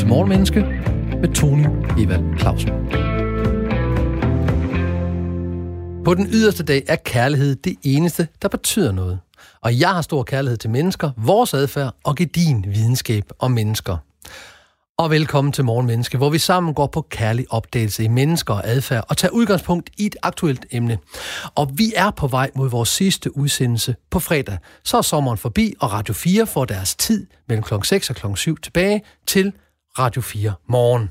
til Morgenmenneske med Tony Evald Clausen. På den yderste dag er kærlighed det eneste, der betyder noget. Og jeg har stor kærlighed til mennesker, vores adfærd og gedin videnskab om mennesker. Og velkommen til Morgenmenneske, hvor vi sammen går på kærlig opdagelse i mennesker og adfærd og tager udgangspunkt i et aktuelt emne. Og vi er på vej mod vores sidste udsendelse på fredag. Så er sommeren forbi, og Radio 4 får deres tid mellem kl. 6 og kl. 7 tilbage til Radio 4 morgen.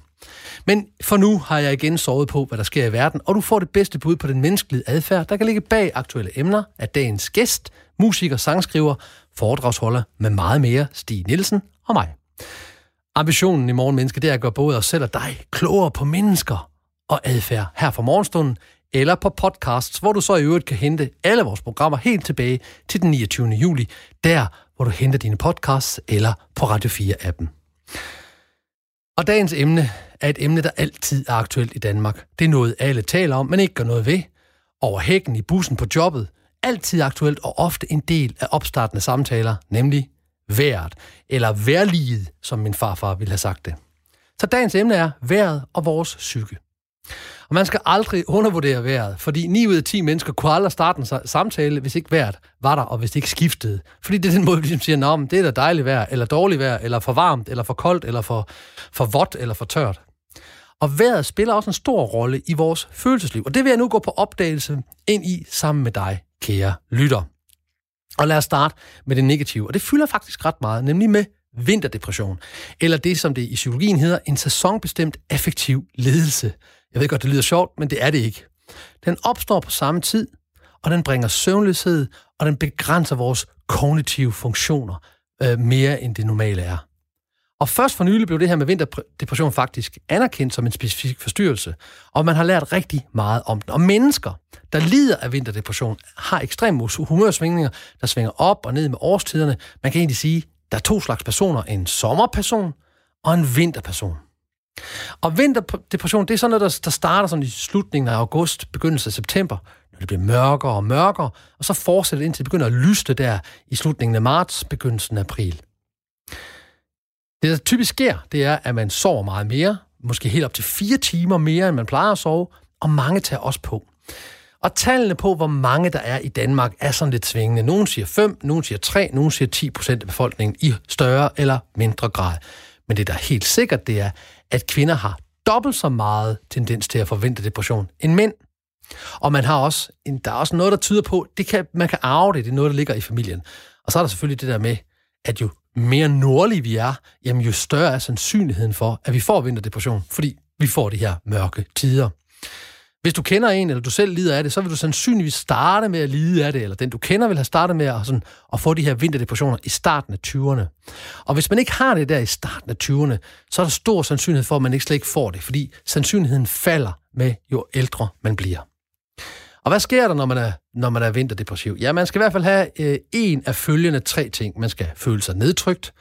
Men for nu har jeg igen sovet på, hvad der sker i verden, og du får det bedste bud på den menneskelige adfærd, der kan ligge bag aktuelle emner af dagens gæst, musiker, sangskriver, foredragsholder med meget mere, Stig Nielsen og mig. Ambitionen i Morgenmenneske, det er at gøre både os selv og dig klogere på mennesker og adfærd her fra morgenstunden, eller på podcasts, hvor du så i øvrigt kan hente alle vores programmer helt tilbage til den 29. juli, der hvor du henter dine podcasts eller på Radio 4-appen. Og dagens emne er et emne, der altid er aktuelt i Danmark. Det er noget, alle taler om, men ikke gør noget ved. Over hækken, i bussen, på jobbet. Altid aktuelt og ofte en del af opstartende samtaler, nemlig vejret, eller værliget, som min farfar ville have sagt det. Så dagens emne er vejret og vores psyke. Og man skal aldrig undervurdere vejret, fordi 9 ud af 10 mennesker kunne aldrig starte en samtale, hvis ikke vejret var der, og hvis det ikke skiftede. Fordi det er den måde, vi ligesom siger, at det er da dejligt vejr, eller dårligt vejr, eller for varmt, eller for koldt, eller for, for vådt, eller for tørt. Og vejret spiller også en stor rolle i vores følelsesliv, og det vil jeg nu gå på opdagelse ind i sammen med dig, kære lytter. Og lad os starte med det negative, og det fylder faktisk ret meget, nemlig med vinterdepression, eller det, som det i psykologien hedder, en sæsonbestemt affektiv ledelse. Jeg ved godt, det lyder sjovt, men det er det ikke. Den opstår på samme tid, og den bringer søvnløshed, og den begrænser vores kognitive funktioner øh, mere, end det normale er. Og først for nylig blev det her med vinterdepression faktisk anerkendt som en specifik forstyrrelse, og man har lært rigtig meget om den. Og mennesker, der lider af vinterdepression, har ekstreme humørsvingninger, der svinger op og ned med årstiderne. Man kan egentlig sige, der er to slags personer. En sommerperson og en vinterperson. Og vinterdepression, det er sådan noget, der starter sådan i slutningen af august, begyndelsen af september, når det bliver mørkere og mørkere, og så fortsætter det indtil det begynder at lyste der i slutningen af marts, begyndelsen af april. Det, der typisk sker, det er, at man sover meget mere, måske helt op til fire timer mere, end man plejer at sove, og mange tager også på. Og tallene på, hvor mange der er i Danmark, er sådan lidt svingende. Nogle siger 5, nogle siger 3, nogle siger 10 procent af befolkningen i større eller mindre grad. Men det, der er helt sikkert, det er, at kvinder har dobbelt så meget tendens til at forvente depression end mænd. Og man har også, en, der er også noget, der tyder på, det kan, man kan arve det, det er noget, der ligger i familien. Og så er der selvfølgelig det der med, at jo mere nordlige vi er, jamen jo større er sandsynligheden for, at vi får vinterdepression, fordi vi får de her mørke tider. Hvis du kender en, eller du selv lider af det, så vil du sandsynligvis starte med at lide af det, eller den du kender vil have startet med at, sådan, at få de her vinterdepressioner i starten af 20'erne. Og hvis man ikke har det der i starten af 20'erne, så er der stor sandsynlighed for, at man ikke slet ikke får det, fordi sandsynligheden falder med, jo ældre man bliver. Og hvad sker der, når man er, når man er vinterdepressiv? Ja, man skal i hvert fald have øh, en af følgende tre ting. Man skal føle sig nedtrykt,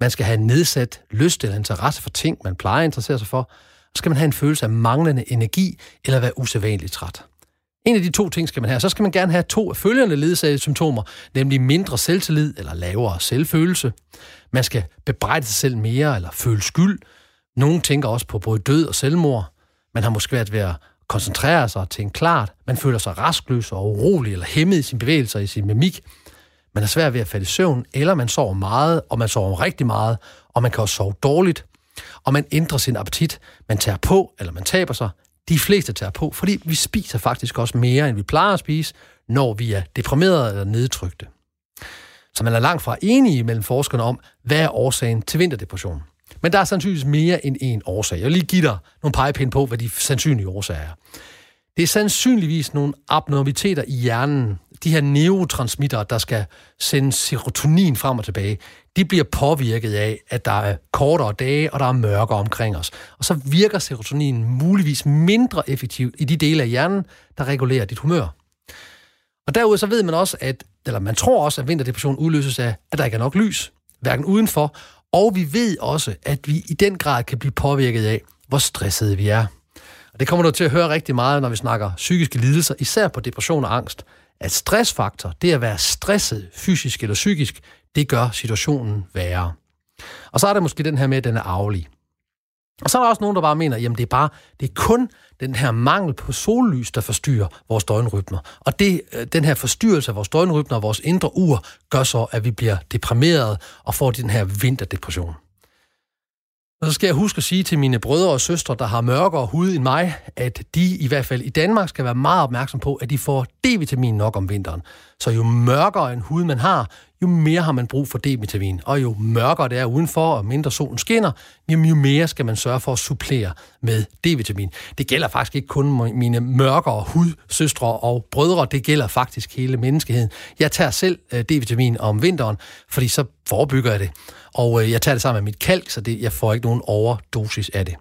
man skal have nedsat lyst eller interesse for ting, man plejer at interessere sig for, skal man have en følelse af manglende energi eller være usædvanligt træt. En af de to ting skal man have. Så skal man gerne have to af følgende ledsagede symptomer, nemlig mindre selvtillid eller lavere selvfølelse. Man skal bebrejde sig selv mere eller føle skyld. Nogle tænker også på både død og selvmord. Man har måske været ved at koncentrere sig og tænke klart. Man føler sig rastløs og urolig eller hæmmet i sin bevægelser, i sin mimik. Man er svær ved at falde i søvn, eller man sover meget, og man sover rigtig meget, og man kan også sove dårligt. Og man ændrer sin appetit. Man tager på, eller man taber sig. De fleste tager på, fordi vi spiser faktisk også mere, end vi plejer at spise, når vi er deprimerede eller nedtrykte. Så man er langt fra enige mellem forskerne om, hvad er årsagen til vinterdepression. Men der er sandsynligvis mere end én årsag. Jeg vil lige give dig nogle pegepinde på, hvad de sandsynlige årsager er. Det er sandsynligvis nogle abnormiteter i hjernen, de her neurotransmitter, der skal sende serotonin frem og tilbage, de bliver påvirket af, at der er kortere dage, og der er mørkere omkring os. Og så virker serotonin muligvis mindre effektivt i de dele af hjernen, der regulerer dit humør. Og derudover så ved man også, at, eller man tror også, at vinterdepression udløses af, at der ikke er nok lys, hverken udenfor, og vi ved også, at vi i den grad kan blive påvirket af, hvor stressede vi er. Og det kommer du til at høre rigtig meget, når vi snakker psykiske lidelser, især på depression og angst. At stressfaktor, det at være stresset, fysisk eller psykisk, det gør situationen værre. Og så er der måske den her med, at den er arvelig. Og så er der også nogen, der bare mener, jamen det er bare, det er kun den her mangel på sollys, der forstyrrer vores døgnrytmer. Og det, øh, den her forstyrrelse af vores døgnrytmer og vores indre ur, gør så, at vi bliver deprimeret og får den her vinterdepression. Og så skal jeg huske at sige til mine brødre og søstre, der har mørkere hud end mig, at de i hvert fald i Danmark skal være meget opmærksom på, at de får D-vitamin nok om vinteren. Så jo mørkere en hud man har, jo mere har man brug for D-vitamin. Og jo mørkere det er udenfor, og mindre solen skinner, jo mere skal man sørge for at supplere med D-vitamin. Det gælder faktisk ikke kun mine mørkere hudsøstre og brødre, det gælder faktisk hele menneskeheden. Jeg tager selv øh, D-vitamin om vinteren, fordi så forebygger jeg det. Og øh, jeg tager det sammen med mit kalk, så det, jeg får ikke nogen overdosis af det.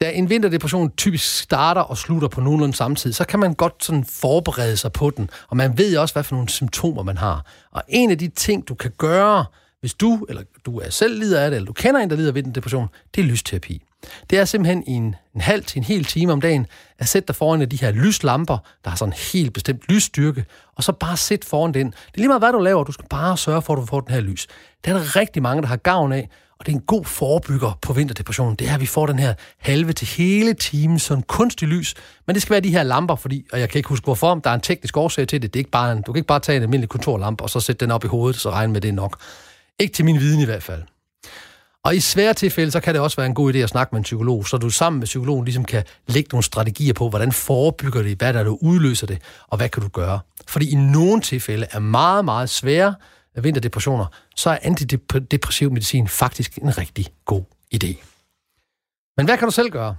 Da en vinterdepression typisk starter og slutter på nogenlunde samme tid, så kan man godt sådan forberede sig på den, og man ved også, hvad for nogle symptomer man har. Og en af de ting, du kan gøre, hvis du, eller du er selv lider af det, eller du kender en, der lider af vinterdepression, det er lysterapi. Det er simpelthen i en, en halv til en hel time om dagen at sætte dig foran af de her lyslamper, der har sådan en helt bestemt lysstyrke, og så bare sæt foran den. Det er lige meget, hvad du laver, du skal bare sørge for, at du får den her lys. Det er der rigtig mange, der har gavn af, og det er en god forebygger på vinterdepression. Det er, at vi får den her halve til hele time sådan kunstig lys. Men det skal være de her lamper, fordi, og jeg kan ikke huske hvorfor, der er en teknisk årsag til det. det er ikke bare en, du kan ikke bare tage en almindelig kontorlampe og så sætte den op i hovedet, så regne med det nok. Ikke til min viden i hvert fald. Og i svære tilfælde, så kan det også være en god idé at snakke med en psykolog, så du sammen med psykologen ligesom kan lægge nogle strategier på, hvordan forebygger det, hvad der du udløser det, og hvad kan du gøre. Fordi i nogle tilfælde er meget, meget svære vinterdepressioner, så er antidepressiv medicin faktisk en rigtig god idé. Men hvad kan du selv gøre?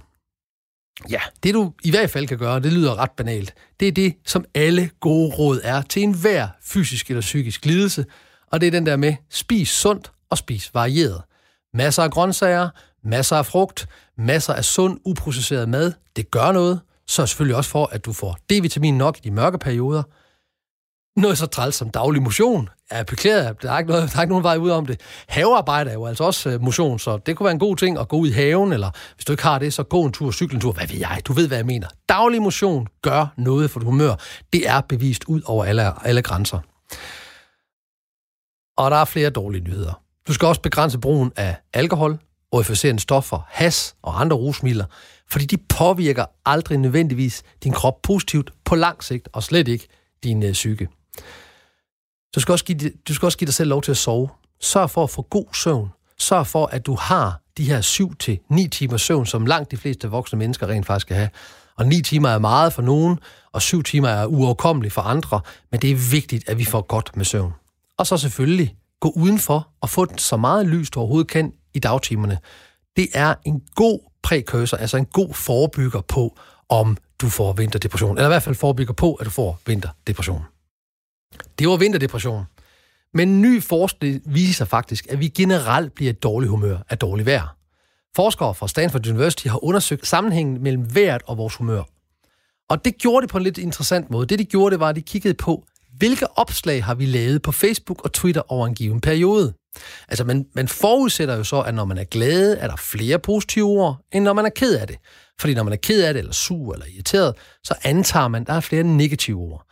Ja, det du i hvert fald kan gøre, det lyder ret banalt, det er det, som alle gode råd er til enhver fysisk eller psykisk lidelse, og det er den der med, spis sundt og spis varieret. Masser af grøntsager, masser af frugt, masser af sund, uprocesseret mad, det gør noget, så selvfølgelig også for, at du får D-vitamin nok i de mørke perioder, noget så træls som daglig motion er beklaget. Der er, ikke noget, der er ikke nogen vej ud om det. Havearbejde er jo altså også øh, motion, så det kunne være en god ting at gå ud i haven, eller hvis du ikke har det, så gå en tur, cykle en tur, hvad ved jeg, du ved, hvad jeg mener. Daglig motion gør noget for dit humør. Det er bevist ud over alle, alle grænser. Og der er flere dårlige nyheder. Du skal også begrænse brugen af alkohol, euforiserende stoffer, has og andre rusmidler, fordi de påvirker aldrig nødvendigvis din krop positivt på lang sigt, og slet ikke din øh, psyke. Du skal, også give, du skal også give dig selv lov til at sove. Sørg for at få god søvn. Sørg for, at du har de her 7-9 timer søvn, som langt de fleste voksne mennesker rent faktisk skal have. Og 9 timer er meget for nogen, og 7 timer er uoverkommeligt for andre, men det er vigtigt, at vi får godt med søvn. Og så selvfølgelig gå udenfor og få så meget lys, du overhovedet kan i dagtimerne. Det er en god prækursor, altså en god forebygger på, om du får vinterdepression. Eller i hvert fald forebygger på, at du får vinterdepression. Det var vinterdepression. Men ny forskning viser faktisk, at vi generelt bliver et dårligt humør af dårlig vejr. Forskere fra Stanford University har undersøgt sammenhængen mellem vejret og vores humør. Og det gjorde det på en lidt interessant måde. Det de gjorde, det var, at de kiggede på, hvilke opslag har vi lavet på Facebook og Twitter over en given periode. Altså, man, man forudsætter jo så, at når man er glad, er der flere positive ord, end når man er ked af det. Fordi når man er ked af det, eller sur, eller irriteret, så antager man, at der er flere negative ord.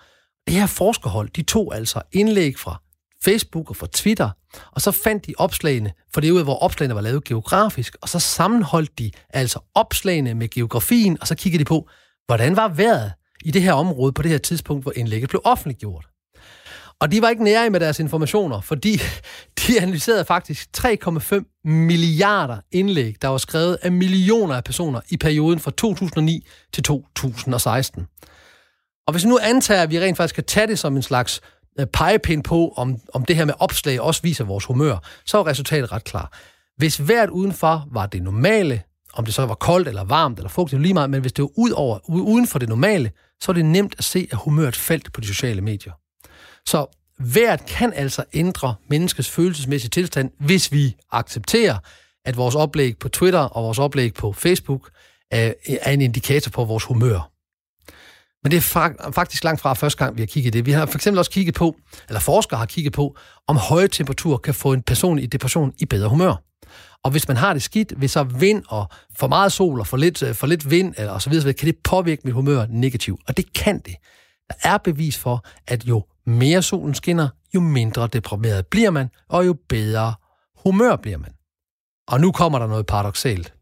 Det her forskerhold, de tog altså indlæg fra Facebook og fra Twitter, og så fandt de opslagene, for det er jo, hvor opslagene var lavet geografisk, og så sammenholdt de altså opslagene med geografien, og så kiggede de på, hvordan var vejret i det her område på det her tidspunkt, hvor indlægget blev offentliggjort. Og de var ikke nære med deres informationer, fordi de analyserede faktisk 3,5 milliarder indlæg, der var skrevet af millioner af personer i perioden fra 2009 til 2016. Og hvis vi nu antager, at vi rent faktisk kan tage det som en slags øh, pegepind på, om, om det her med opslag også viser vores humør, så er resultatet ret klar. Hvis hvert udenfor var det normale, om det så var koldt eller varmt eller fugtigt, lige meget, men hvis det var ud over, uden for det normale, så er det nemt at se, at humøret faldt på de sociale medier. Så vejret kan altså ændre menneskets følelsesmæssige tilstand, hvis vi accepterer, at vores oplæg på Twitter og vores oplæg på Facebook er en indikator på vores humør. Men det er faktisk langt fra første gang, vi har kigget det. Vi har for eksempel også kigget på, eller forskere har kigget på, om høje temperaturer kan få en person i depression i bedre humør. Og hvis man har det skidt, hvis så vind og for meget sol og for lidt, øh, for lidt vind eller så videre, kan det påvirke mit humør negativt. Og det kan det. Der er bevis for, at jo mere solen skinner, jo mindre deprimeret bliver man, og jo bedre humør bliver man. Og nu kommer der noget paradoxalt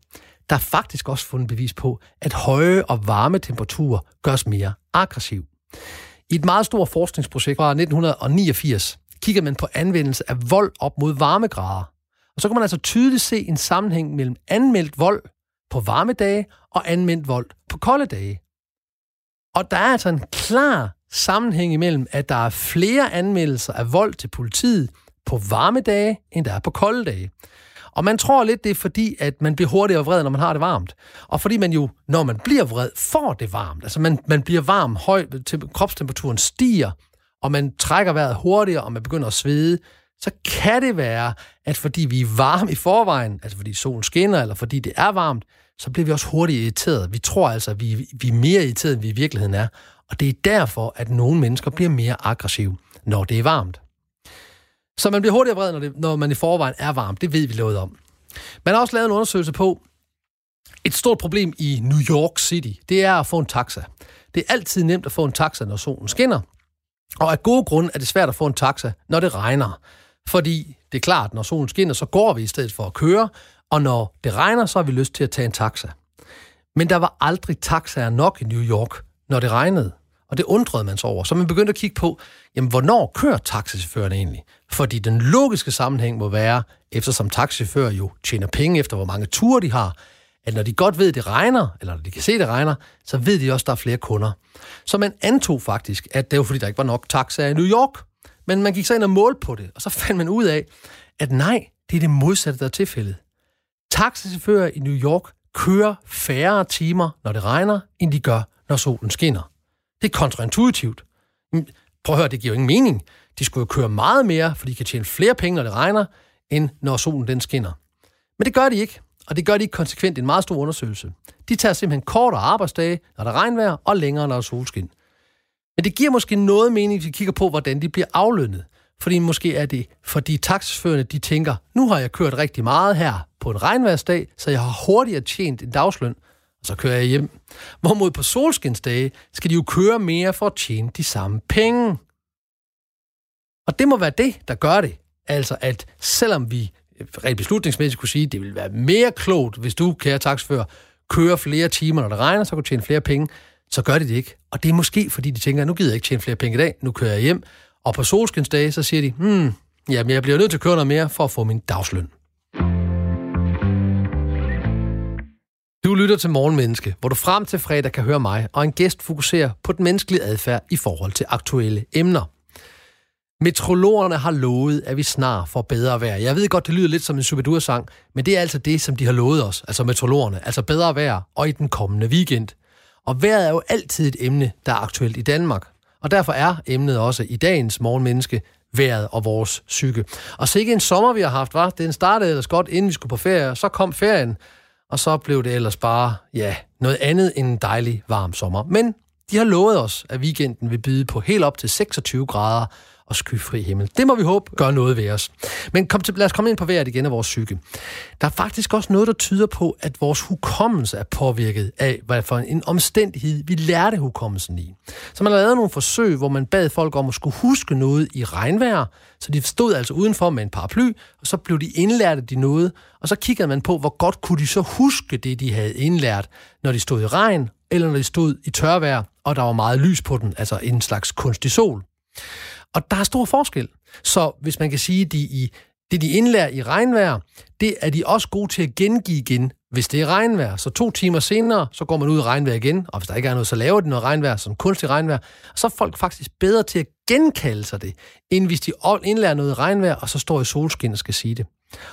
der er faktisk også fundet bevis på, at høje og varme temperaturer gør os mere aggressiv. I et meget stort forskningsprojekt fra 1989 kigger man på anvendelse af vold op mod varmegrader. Og så kan man altså tydeligt se en sammenhæng mellem anmeldt vold på varme dage og anmeldt vold på kolde dage. Og der er altså en klar sammenhæng imellem, at der er flere anmeldelser af vold til politiet på varme dage, end der er på kolde dage. Og man tror lidt, det er fordi, at man bliver hurtigere vred, når man har det varmt. Og fordi man jo, når man bliver vred, får det varmt. Altså man, man bliver varm, høj, til, kropstemperaturen stiger, og man trækker vejret hurtigere, og man begynder at svede, så kan det være, at fordi vi er varme i forvejen, altså fordi solen skinner, eller fordi det er varmt, så bliver vi også hurtigt irriteret. Vi tror altså, at vi, vi er mere irriteret, end vi i virkeligheden er. Og det er derfor, at nogle mennesker bliver mere aggressive, når det er varmt. Så man bliver hurtigere vred, når, det, når man i forvejen er varm. Det ved vi noget om. Man har også lavet en undersøgelse på, et stort problem i New York City, det er at få en taxa. Det er altid nemt at få en taxa, når solen skinner. Og af gode grunde er det svært at få en taxa, når det regner. Fordi det er klart, når solen skinner, så går vi i stedet for at køre, og når det regner, så har vi lyst til at tage en taxa. Men der var aldrig taxaer nok i New York, når det regnede. Og det undrede man sig over. Så man begyndte at kigge på, jamen, hvornår kører taxichaufførerne egentlig? Fordi den logiske sammenhæng må være, eftersom taxichauffører jo tjener penge efter, hvor mange ture de har, at når de godt ved, at det regner, eller når de kan se, at det regner, så ved de også, at der er flere kunder. Så man antog faktisk, at det var fordi, der ikke var nok taxaer i New York. Men man gik så ind og målte på det, og så fandt man ud af, at nej, det er det modsatte, der er tilfældet. Taxichauffører i New York kører færre timer, når det regner, end de gør, når solen skinner. Det er kontraintuitivt. Prøv at høre, det giver jo ingen mening. De skulle jo køre meget mere, for de kan tjene flere penge, når det regner, end når solen den skinner. Men det gør de ikke, og det gør de ikke konsekvent i en meget stor undersøgelse. De tager simpelthen kortere arbejdsdage, når der er regnvejr, og længere, når der er solskin. Men det giver måske noget mening, hvis vi kigger på, hvordan de bliver aflønnet. Fordi måske er det, fordi taxiførende de tænker, nu har jeg kørt rigtig meget her på en regnværsdag, så jeg har hurtigere tjent en dagsløn, og så kører jeg hjem. Hvorimod på solskinsdage skal de jo køre mere for at tjene de samme penge. Og det må være det, der gør det. Altså at selvom vi rent beslutningsmæssigt kunne sige, at det ville være mere klogt, hvis du, kære taxfører, kører flere timer, når det regner, så kan du tjene flere penge, så gør de det ikke. Og det er måske, fordi de tænker, nu gider jeg ikke tjene flere penge i dag, nu kører jeg hjem. Og på solskinsdage, så siger de, hmm, jamen jeg bliver nødt til at køre noget mere for at få min dagsløn. Du lytter til Morgenmenneske, hvor du frem til fredag kan høre mig og en gæst fokusere på den menneskelige adfærd i forhold til aktuelle emner. Metrologerne har lovet, at vi snart får bedre vejr. Jeg ved godt, det lyder lidt som en Superdur-sang, men det er altså det, som de har lovet os, altså metrologerne, altså bedre vejr og i den kommende weekend. Og vejret er jo altid et emne, der er aktuelt i Danmark. Og derfor er emnet også i dagens morgenmenneske vejret og vores psyke. Og så ikke en sommer, vi har haft, var. Den startede ellers godt, inden vi skulle på ferie, så kom ferien, og så blev det ellers bare, ja, noget andet end en dejlig varm sommer. Men de har lovet os, at weekenden vil byde på helt op til 26 grader, og skyfri himmel. Det må vi håbe gør noget ved os. Men kom til, lad os komme ind på vejret igen af vores psyke. Der er faktisk også noget, der tyder på, at vores hukommelse er påvirket af, hvad for en omstændighed vi lærte hukommelsen i. Så man har lavet nogle forsøg, hvor man bad folk om at skulle huske noget i regnvejr, så de stod altså udenfor med en paraply, og så blev de indlært af de noget, og så kiggede man på, hvor godt kunne de så huske det, de havde indlært, når de stod i regn, eller når de stod i tørvejr, og der var meget lys på den, altså en slags kunstig sol. Og der er stor forskel. Så hvis man kan sige, at de i, det, de indlærer i regnvejr, det er de også gode til at gengive igen, hvis det er regnvejr. Så to timer senere, så går man ud i regnvejr igen, og hvis der ikke er noget, så laver de noget regnvejr, som kunstig regnvejr. Og så er folk faktisk bedre til at genkalde sig det, end hvis de indlærer noget i regnvejr, og så står i solskin og skal sige det.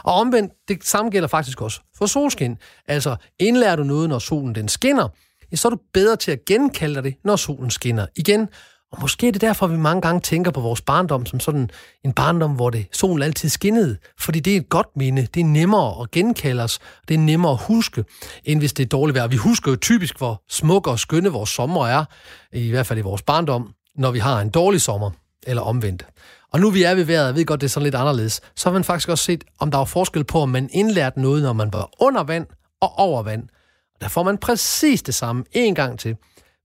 Og omvendt, det samme gælder faktisk også for solskin. Altså, indlærer du noget, når solen den skinner, så er du bedre til at genkalde dig det, når solen skinner igen. Og måske er det derfor, vi mange gange tænker på vores barndom som sådan en barndom, hvor det solen altid skinnede. Fordi det er et godt minde. Det er nemmere at genkalde os. Det er nemmere at huske, end hvis det er dårligt vejr. Vi husker jo typisk, hvor smukke og skønne vores sommer er, i hvert fald i vores barndom, når vi har en dårlig sommer, eller omvendt. Og nu vi er ved vejret, jeg ved godt, det er sådan lidt anderledes, så har man faktisk også set, om der var forskel på, om man indlærte noget, når man var under vand og over vand. Der får man præcis det samme en gang til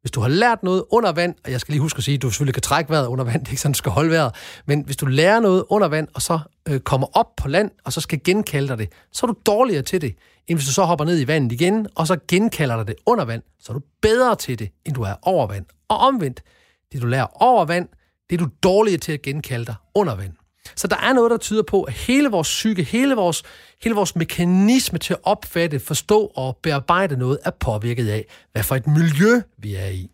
hvis du har lært noget under vand, og jeg skal lige huske at sige, at du selvfølgelig kan trække vejret under vand, det er ikke sådan, du skal holde vejret, men hvis du lærer noget under vand, og så øh, kommer op på land, og så skal genkalde dig det, så er du dårligere til det, end hvis du så hopper ned i vandet igen, og så genkalder dig det under vand, så er du bedre til det, end du er over vand. Og omvendt, det du lærer over vand, det er du dårligere til at genkalde dig under vand. Så der er noget, der tyder på, at hele vores psyke, hele vores, hele vores mekanisme til at opfatte, forstå og bearbejde noget, er påvirket af, hvad for et miljø vi er i.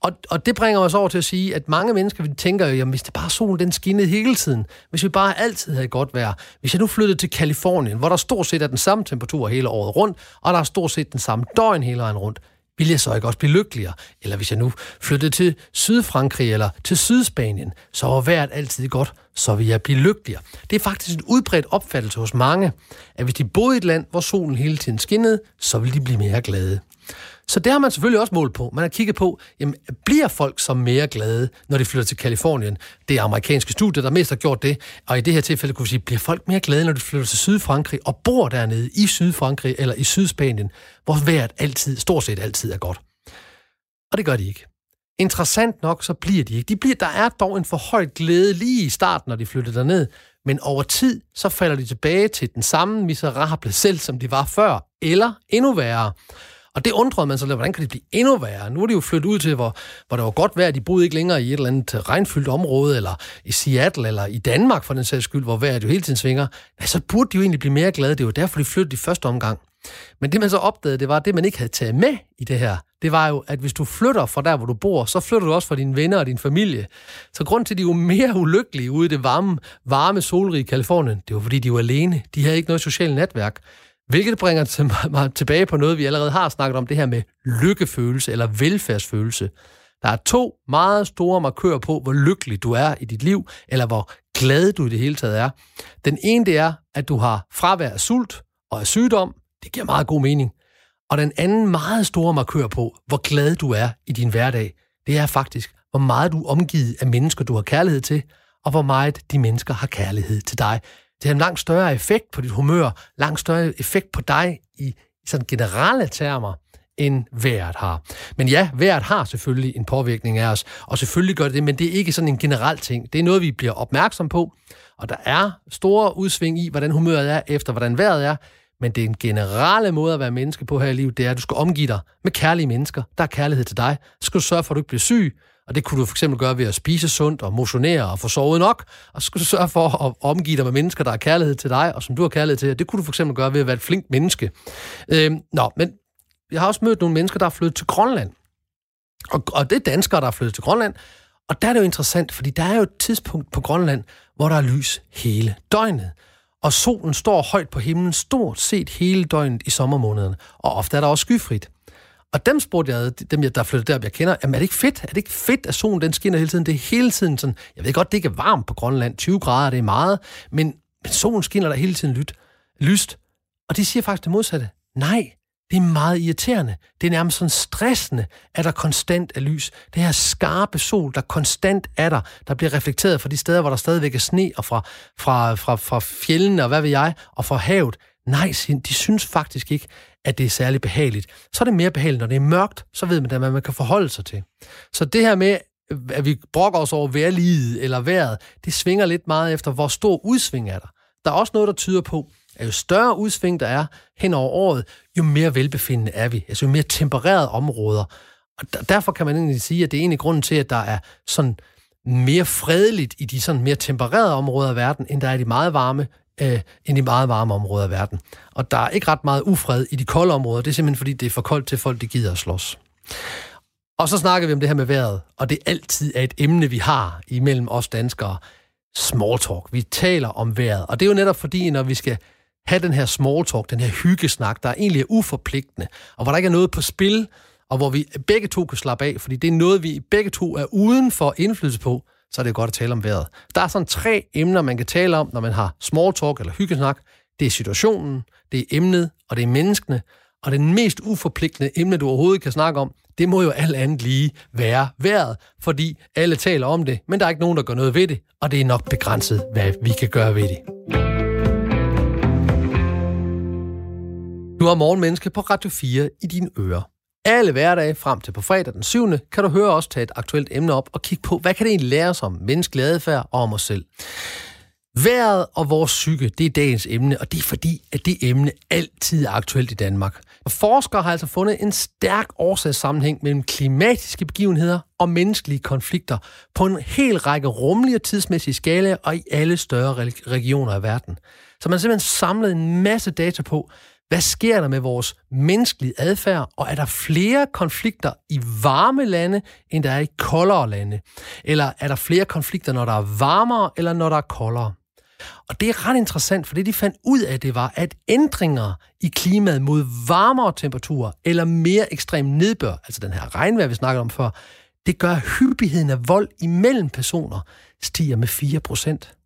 Og, og det bringer os over til at sige, at mange mennesker vi tænker jo, jamen hvis det bare solen den skinnede hele tiden, hvis vi bare altid havde godt vejr, hvis jeg nu flyttede til Kalifornien, hvor der stort set er den samme temperatur hele året rundt, og der er stort set den samme døgn hele vejen rundt, ville jeg så ikke også blive lykkeligere? Eller hvis jeg nu flyttede til Sydfrankrig eller til Sydspanien, så var vejret altid godt, så ville jeg blive lykkeligere. Det er faktisk en udbredt opfattelse hos mange, at hvis de boede i et land, hvor solen hele tiden skinnede, så ville de blive mere glade. Så det har man selvfølgelig også målt på. Man har kigget på, jamen, bliver folk så mere glade, når de flytter til Kalifornien? Det er amerikanske studier, der mest har gjort det. Og i det her tilfælde kunne vi sige, bliver folk mere glade, når de flytter til Sydfrankrig og bor dernede i Sydfrankrig eller i Sydspanien, hvor vejret altid, stort set altid er godt? Og det gør de ikke. Interessant nok, så bliver de ikke. De bliver, der er dog en forhøjet glæde lige i starten, når de flytter derned, men over tid, så falder de tilbage til den samme miserable selv, som de var før, eller endnu værre. Og det undrede man sig lidt, hvordan kan det blive endnu værre? Nu er de jo flyttet ud til, hvor, hvor det var godt vejr. De boede ikke længere i et eller andet øh, regnfyldt område, eller i Seattle, eller i Danmark for den sags skyld, hvor vejret jo hele tiden svinger. Ja, så burde de jo egentlig blive mere glade. Det var derfor, de flyttede i første omgang. Men det, man så opdagede, det var, at det, man ikke havde taget med i det her, det var jo, at hvis du flytter fra der, hvor du bor, så flytter du også fra dine venner og din familie. Så grund til, at de var mere ulykkelige ude i det varme, varme solrige Kalifornien, det var, fordi de var alene. De havde ikke noget socialt netværk. Hvilket bringer til mig tilbage på noget, vi allerede har snakket om, det her med lykkefølelse eller velfærdsfølelse. Der er to meget store markører på, hvor lykkelig du er i dit liv, eller hvor glad du i det hele taget er. Den ene, det er, at du har fravær af sult og af sygdom. Det giver meget god mening. Og den anden meget store markør på, hvor glad du er i din hverdag, det er faktisk, hvor meget du er omgivet af mennesker, du har kærlighed til, og hvor meget de mennesker har kærlighed til dig. Det har en langt større effekt på dit humør, langt større effekt på dig i sådan generelle termer, end vejret har. Men ja, vejret har selvfølgelig en påvirkning af os, og selvfølgelig gør det det, men det er ikke sådan en generel ting. Det er noget, vi bliver opmærksom på, og der er store udsving i, hvordan humøret er, efter hvordan vejret er, men det er en generelle måde at være menneske på her i livet, det er, at du skal omgive dig med kærlige mennesker. Der er kærlighed til dig. Så skal du sørge for, at du ikke bliver syg, og det kunne du for eksempel gøre ved at spise sundt og motionere og få sovet nok. Og så skulle du sørge for at omgive dig med mennesker, der har kærlighed til dig, og som du har kærlighed til. Det kunne du for eksempel gøre ved at være et flink menneske. Øh, nå, men jeg har også mødt nogle mennesker, der er flyttet til Grønland. Og, og det er danskere, der er flyttet til Grønland. Og der er det jo interessant, fordi der er jo et tidspunkt på Grønland, hvor der er lys hele døgnet. Og solen står højt på himlen stort set hele døgnet i sommermånederne. Og ofte er der også skyfrit. Og dem spurgte jeg, dem der flyttede der, jeg kender, jamen er det ikke fedt? Er det ikke fedt, at solen den skinner hele tiden? Det er hele tiden sådan, jeg ved godt, det ikke er varmt på Grønland, 20 grader, det er meget, men, men solen skinner der hele tiden lyt, lyst. Og de siger faktisk det modsatte. Nej, det er meget irriterende. Det er nærmest sådan stressende, at der konstant er lys. Det her skarpe sol, der konstant er der, der bliver reflekteret fra de steder, hvor der stadigvæk er sne, og fra, fra, fra, fra fjellene, og hvad ved jeg, og fra havet. Nej, de synes faktisk ikke, at det er særlig behageligt. Så er det mere behageligt, når det er mørkt, så ved man, da, hvad man kan forholde sig til. Så det her med, at vi brokker os over vejrliget eller vejret, det svinger lidt meget efter, hvor stor udsving er der. Der er også noget, der tyder på, at jo større udsving der er hen over året, jo mere velbefindende er vi. Altså jo mere tempererede områder. Og derfor kan man egentlig sige, at det er egentlig grunden til, at der er sådan mere fredeligt i de sådan mere tempererede områder af verden, end der er i de meget varme øh, end i meget varme områder af verden. Og der er ikke ret meget ufred i de kolde områder. Det er simpelthen fordi, det er for koldt til folk, de gider at slås. Og så snakker vi om det her med vejret, og det altid er et emne, vi har imellem os danskere. Small talk. Vi taler om vejret. Og det er jo netop fordi, når vi skal have den her small talk, den her hyggesnak, der egentlig er uforpligtende, og hvor der ikke er noget på spil, og hvor vi begge to kan slappe af, fordi det er noget, vi begge to er uden for indflydelse på, så er det godt at tale om vejret. Der er sådan tre emner, man kan tale om, når man har small talk eller hyggesnak. Det er situationen, det er emnet, og det er menneskene. Og det mest uforpligtende emne, du overhovedet kan snakke om, det må jo alt andet lige være vejret, fordi alle taler om det, men der er ikke nogen, der gør noget ved det, og det er nok begrænset, hvad vi kan gøre ved det. Du har morgenmenneske på Radio 4 i dine ører. Alle hverdage frem til på fredag den 7. kan du høre os tage et aktuelt emne op og kigge på, hvad kan det egentlig lære os om menneskelig adfærd og om os selv. Været og vores psyke, det er dagens emne, og det er fordi, at det emne altid er aktuelt i Danmark. Og forskere har altså fundet en stærk årsagssammenhæng mellem klimatiske begivenheder og menneskelige konflikter på en hel række rummelige og tidsmæssige skalaer og i alle større regioner af verden. Så man har simpelthen samlet en masse data på, hvad sker der med vores menneskelige adfærd, og er der flere konflikter i varme lande, end der er i koldere lande? Eller er der flere konflikter, når der er varmere, eller når der er koldere? Og det er ret interessant, for det de fandt ud af, det var, at ændringer i klimaet mod varmere temperaturer eller mere ekstrem nedbør, altså den her regnvejr, vi snakkede om før, det gør, at hyppigheden af vold imellem personer stiger med 4 procent.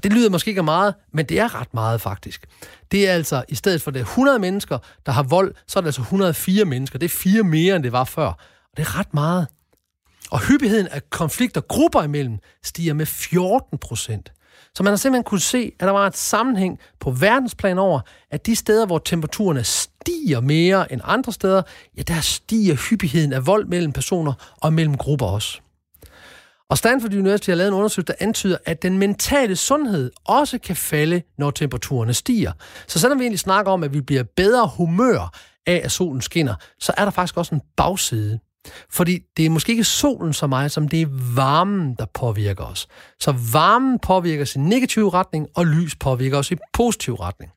Og det lyder måske ikke meget, men det er ret meget faktisk. Det er altså, i stedet for det 100 mennesker, der har vold, så er det altså 104 mennesker. Det er fire mere, end det var før. Og det er ret meget. Og hyppigheden af konflikter grupper imellem stiger med 14 procent. Så man har simpelthen kunne se, at der var et sammenhæng på verdensplan over, at de steder, hvor temperaturerne stiger mere end andre steder, ja, der stiger hyppigheden af vold mellem personer og mellem grupper også. Og Stanford University har lavet en undersøgelse, der antyder, at den mentale sundhed også kan falde, når temperaturerne stiger. Så selvom vi egentlig snakker om, at vi bliver bedre humør af, at solen skinner, så er der faktisk også en bagside. Fordi det er måske ikke solen så meget, som det er varmen, der påvirker os. Så varmen påvirker os i negativ retning, og lys påvirker os i positiv retning.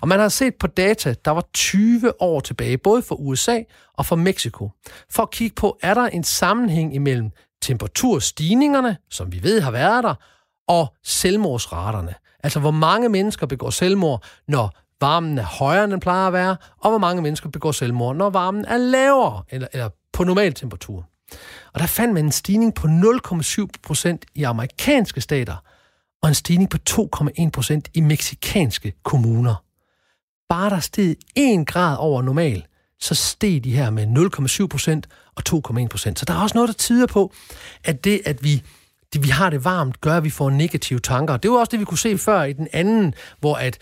Og man har set på data, der var 20 år tilbage, både for USA og for Mexico, for at kigge på, er der en sammenhæng imellem temperaturstigningerne, som vi ved har været der, og selvmordsraterne. Altså, hvor mange mennesker begår selvmord, når varmen er højere, end den plejer at være, og hvor mange mennesker begår selvmord, når varmen er lavere, eller, eller på normal temperatur. Og der fandt man en stigning på 0,7 procent i amerikanske stater, og en stigning på 2,1 procent i meksikanske kommuner. Bare der steg 1 grad over normal, så steg de her med 0,7 procent og 2,1 procent. Så der er også noget, der tyder på, at det, at vi det, vi har det varmt, gør, at vi får negative tanker. Det var også det, vi kunne se før i den anden, hvor at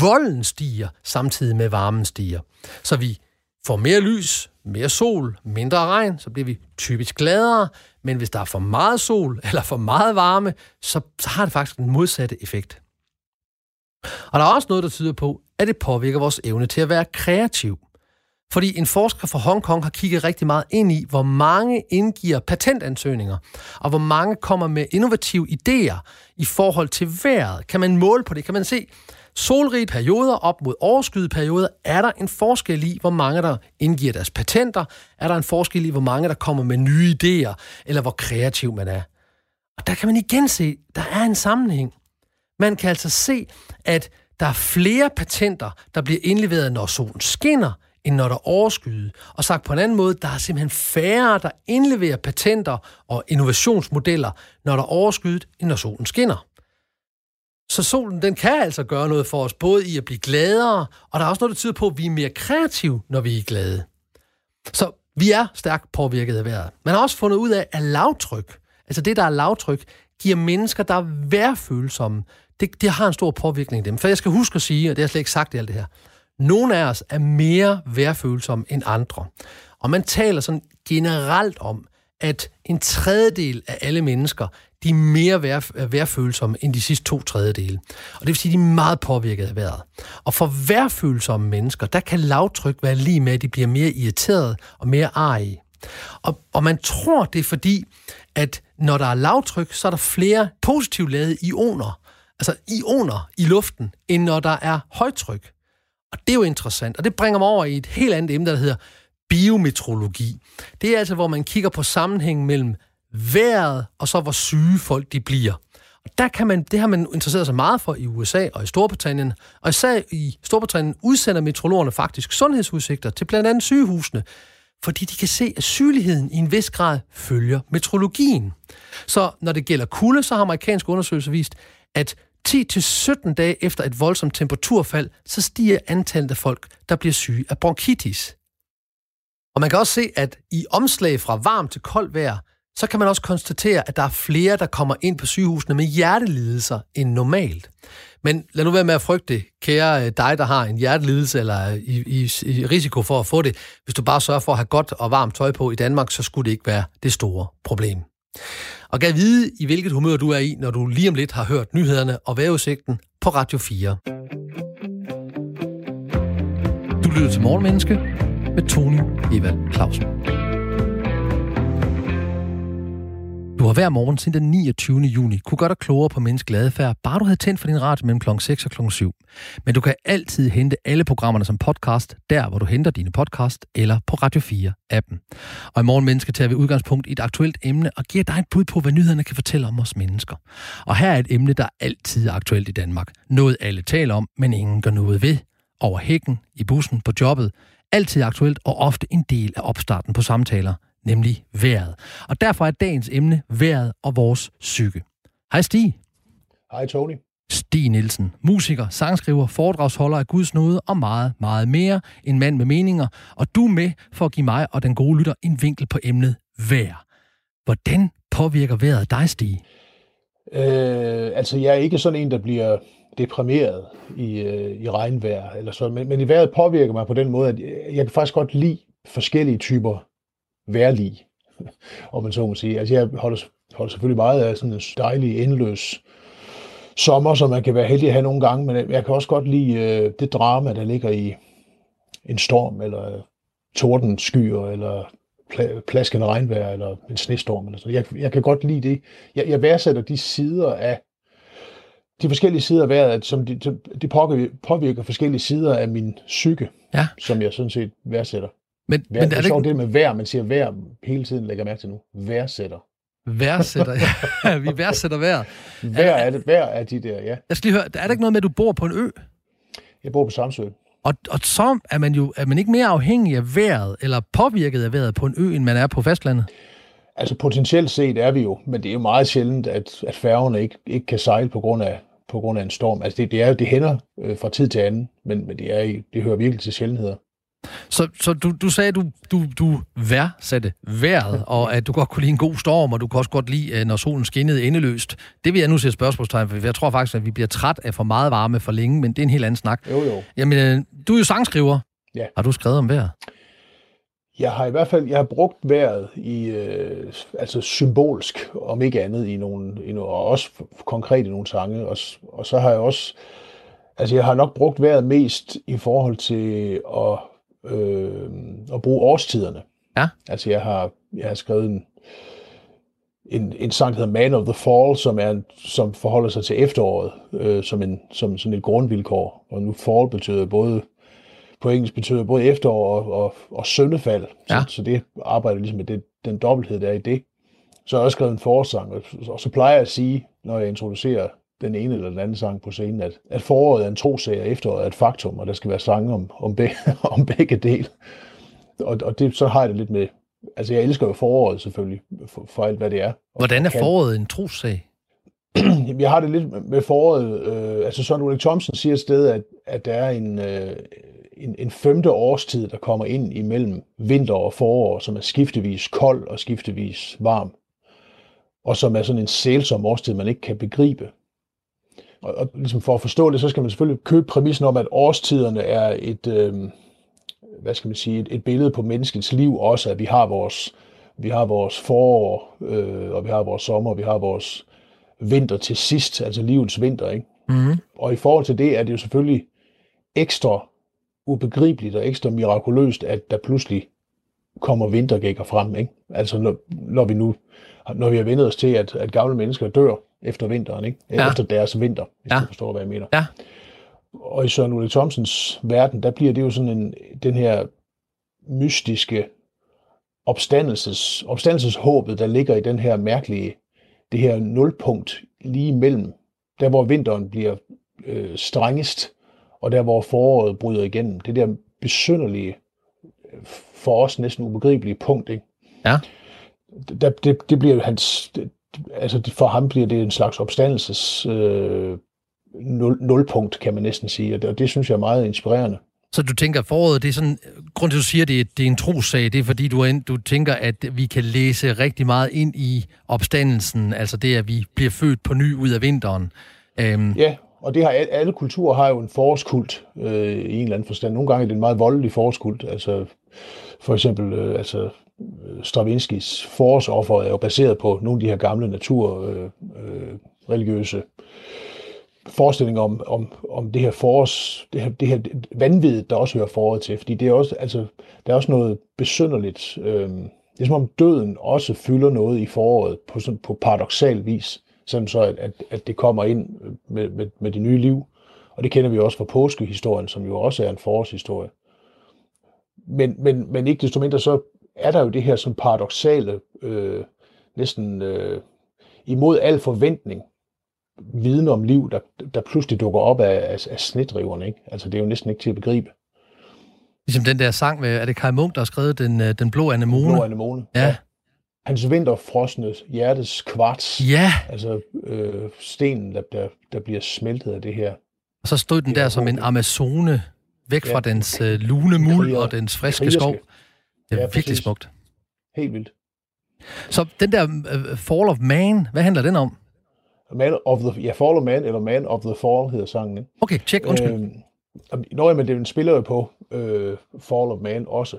volden stiger, samtidig med varmen stiger. Så vi får mere lys, mere sol, mindre regn, så bliver vi typisk gladere. Men hvis der er for meget sol eller for meget varme, så, så har det faktisk den modsatte effekt. Og der er også noget, der tyder på, at det påvirker vores evne til at være kreativ. Fordi en forsker fra Hongkong har kigget rigtig meget ind i, hvor mange indgiver patentansøgninger, og hvor mange kommer med innovative idéer i forhold til vejret. Kan man måle på det? Kan man se, solrige perioder op mod overskyede perioder, er der en forskel i, hvor mange der indgiver deres patenter? Er der en forskel i, hvor mange der kommer med nye idéer, eller hvor kreativ man er? Og der kan man igen se, der er en sammenhæng. Man kan altså se, at der er flere patenter, der bliver indleveret, når solen skinner, end når der er overskyde. Og sagt på en anden måde, der er simpelthen færre, der indleverer patenter og innovationsmodeller, når der er overskyet, end når solen skinner. Så solen, den kan altså gøre noget for os, både i at blive gladere, og der er også noget, der tyder på, at vi er mere kreative, når vi er glade. Så vi er stærkt påvirket af vejret. Man har også fundet ud af, at lavtryk, altså det, der er lavtryk, giver mennesker, der er vejrfølsomme. Det, det har en stor påvirkning af dem. For jeg skal huske at sige, og det har jeg slet ikke sagt i alt det her, nogle af os er mere vejrfølsomme end andre. Og man taler sådan generelt om, at en tredjedel af alle mennesker, de er mere vær, vejrfølsomme end de sidste to tredjedele. Og det vil sige, at de er meget påvirket af vejret. Og for vejrfølsomme mennesker, der kan lavtryk være lige med, at de bliver mere irriteret og mere arige. Og, og man tror, det er fordi, at når der er lavtryk, så er der flere positivt ladede ioner, altså ioner i luften, end når der er højtryk. Og det er jo interessant, og det bringer mig over i et helt andet emne, der hedder biometrologi. Det er altså, hvor man kigger på sammenhængen mellem vejret og så, hvor syge folk de bliver. Og der kan man, det har man interesseret sig meget for i USA og i Storbritannien. Og især i Storbritannien udsender metrologerne faktisk sundhedsudsigter til blandt andet sygehusene, fordi de kan se, at sygeligheden i en vis grad følger metrologien. Så når det gælder kulde, så har amerikanske undersøgelser vist, at 10-17 dage efter et voldsomt temperaturfald, så stiger antallet af folk, der bliver syge af bronkitis. Og man kan også se, at i omslag fra varmt til koldt vejr, så kan man også konstatere, at der er flere, der kommer ind på sygehusene med hjertelidelser end normalt. Men lad nu være med at frygte, kære øh, dig, der har en hjertelidelse eller i, i, i risiko for at få det. Hvis du bare sørger for at have godt og varmt tøj på i Danmark, så skulle det ikke være det store problem. Og gav vide, i hvilket humør du er i, når du lige om lidt har hørt nyhederne og vejrudsigten på Radio 4. Du lytter til Morgenmenneske med Tony Evald Clausen. Du har hver morgen siden den 29. juni kunne gøre dig klogere på menneskelig adfærd, bare du havde tændt for din radio mellem kl. 6 og kl. 7. Men du kan altid hente alle programmerne som podcast, der hvor du henter dine podcast, eller på Radio 4-appen. Og i morgen menneske tager vi udgangspunkt i et aktuelt emne og giver dig et bud på, hvad nyhederne kan fortælle om os mennesker. Og her er et emne, der altid er aktuelt i Danmark. Noget alle taler om, men ingen gør noget ved. Over hækken, i bussen, på jobbet. Altid aktuelt og ofte en del af opstarten på samtaler – nemlig vejret. Og derfor er dagens emne vejret og vores psyke. Hej Stig. Hej Tony. Stig Nielsen, musiker, sangskriver, foredragsholder af Guds nåde og meget, meget mere. En mand med meninger. Og du er med for at give mig og den gode lytter en vinkel på emnet vejr. Hvordan påvirker vejret dig, Stig? Øh, altså, jeg er ikke sådan en, der bliver deprimeret i, øh, i regnvejr, eller sådan, men, men i vejret påvirker mig på den måde, at jeg kan faktisk godt lide forskellige typer værlig, om man så må sige. Altså jeg holder, holder selvfølgelig meget af sådan en dejlig, endeløs sommer, som man kan være heldig at have nogle gange, men jeg kan også godt lide øh, det drama, der ligger i en storm, eller tordenskyer, eller pl- plaskende regnvejr, eller en snestorm. Eller så. Jeg, jeg kan godt lide det. Jeg, jeg værdsætter de sider af de forskellige sider af vejret, som de, de påvirker, påvirker forskellige sider af min psyke, ja. som jeg sådan set værdsætter. Men, vær, men er det, sjovt, det med vejr, man siger vejr hele tiden, lægger mærke til nu. Værdsætter. Værdsætter, ja. vi værdsætter vejr. Vejr er, det, vejr er de der, ja. Jeg skal lige høre, er der ikke noget med, at du bor på en ø? Jeg bor på Samsø. Og, og så er man jo er man ikke mere afhængig af vejret, eller påvirket af vejret på en ø, end man er på fastlandet? Altså potentielt set er vi jo, men det er jo meget sjældent, at, at færgerne ikke, ikke kan sejle på grund af, på grund af en storm. Altså det, det, er, det hænder øh, fra tid til anden, men, men det, er, det hører virkelig til sjældenheder. Så, så du, du sagde, at du, du, du værdsatte vejret, og at du godt kunne lide en god storm, og du kan også godt lide, øh, når solen skinnede endeløst. Det vil jeg nu sætte spørgsmålstegn for, jeg tror faktisk, at vi bliver træt af for meget varme for længe, men det er en helt anden snak. Jo, jo. Jamen, øh, du er jo sangskriver. Ja. Har du skrevet om vejret? Jeg har i hvert fald jeg har brugt vejret i øh, altså symbolsk, om ikke andet i nogle, i nogle og også konkret i nogle sange, og, og så har jeg også altså jeg har nok brugt vejret mest i forhold til at øh, at bruge årstiderne. Ja. Altså jeg har, jeg har skrevet en, en, en sang, der hedder Man of the Fall, som, er en, som forholder sig til efteråret øh, som, en, som sådan et grundvilkår. Og nu fall betyder både, på engelsk betyder både efterår og, og, og søndefald. Ja. Så, så det arbejder ligesom med det, den dobbelthed, der er i det. Så har jeg også skrevet en forsang, og, og så plejer jeg at sige, når jeg introducerer den ene eller den anden sang på scenen, at, at foråret er en trosag, og efteråret er et faktum, og der skal være sange om, om, begge, om begge dele. Og, og det, så har jeg det lidt med, altså jeg elsker jo foråret selvfølgelig, for, for alt hvad det er. Hvordan er foråret en trossag? jeg har det lidt med foråret, øh, altså Søren Ulrik Thomsen siger et sted, at, at der er en, øh, en, en femte årstid, der kommer ind imellem vinter og forår, som er skiftevis kold og skiftevis varm, og som er sådan en sælsom årstid, man ikke kan begribe. Og, og ligesom for at forstå det, så skal man selvfølgelig købe præmissen om, at årstiderne er et, øh, hvad skal man sige, et, et billede på menneskets liv også, at vi har vores, vi har vores forår, øh, og vi har vores sommer, og vi har vores vinter til sidst, altså livets vinter, ikke? Mm-hmm. Og i forhold til det er det jo selvfølgelig ekstra ubegribeligt og ekstra mirakuløst, at der pludselig kommer vintergækker frem, ikke? Altså når, når vi nu, når vi har vendt os til, at, at gamle mennesker dør, efter vinteren, ikke? Ja. efter deres vinter, hvis ja. du forstår, hvad jeg mener. Ja. Og i Søren Ulle Thomsens verden, der bliver det jo sådan en, den her mystiske opstandelses, opstandelseshåbet, der ligger i den her mærkelige, det her nulpunkt lige imellem, der hvor vinteren bliver øh, strengest, og der hvor foråret bryder igennem. Det der besynderlige, for os næsten ubegribelige punkt, ikke? Ja. Der, det, det bliver jo hans, altså for ham bliver det en slags opstandelses øh, nul, nulpunkt, kan man næsten sige, og det, og det synes jeg er meget inspirerende. Så du tænker, foråret, det er sådan, grund til, at du siger, det er, det er en trossag, det er fordi, du, du tænker, at vi kan læse rigtig meget ind i opstandelsen, altså det, at vi bliver født på ny ud af vinteren. Øhm. Ja, og det har alle kulturer har jo en forårskult øh, i en eller anden forstand. Nogle gange er det en meget voldelig forårskult. Altså, for eksempel øh, altså, Stravinskis forårsoffer er jo baseret på nogle af de her gamle naturreligiøse øh, øh, forestillinger om, om, om det her forårs, det her, det her vanvid, der også hører foråret til. Fordi det er også, altså, der er også noget besynderligt. Øh, det er som om døden også fylder noget i foråret på, sådan, på paradoxal vis selvom så at, at, at det kommer ind med, med, med det nye liv. Og det kender vi også fra påskehistorien, som jo også er en forårshistorie. Men, men, men ikke desto mindre, så er der jo det her sådan paradoxale, øh, næsten øh, imod al forventning, viden om liv, der, der pludselig dukker op af, af, af snedriverne. Ikke? Altså, det er jo næsten ikke til at begribe. Ligesom den der sang med, er det Kai Munk, der har skrevet Den, øh, den blå anemone? Den blå anemone, ja. ja hans vinterfrosne hjertes kvarts. Ja. Altså øh, stenen, der, der, der bliver smeltet af det her. Og så stod den der som en amazone, væk ja. fra dens øh, lune muld og dens friske skov. Det er ja, virkelig præcis. smukt. Helt vildt. Så den der uh, Fall of Man, hvad handler den om? Man of the, ja, Fall of Man, eller Man of the Fall hedder sangen. Ikke? Okay, tjek, undskyld. Øh, Nå, men den spiller jo på øh, Fall of Man også.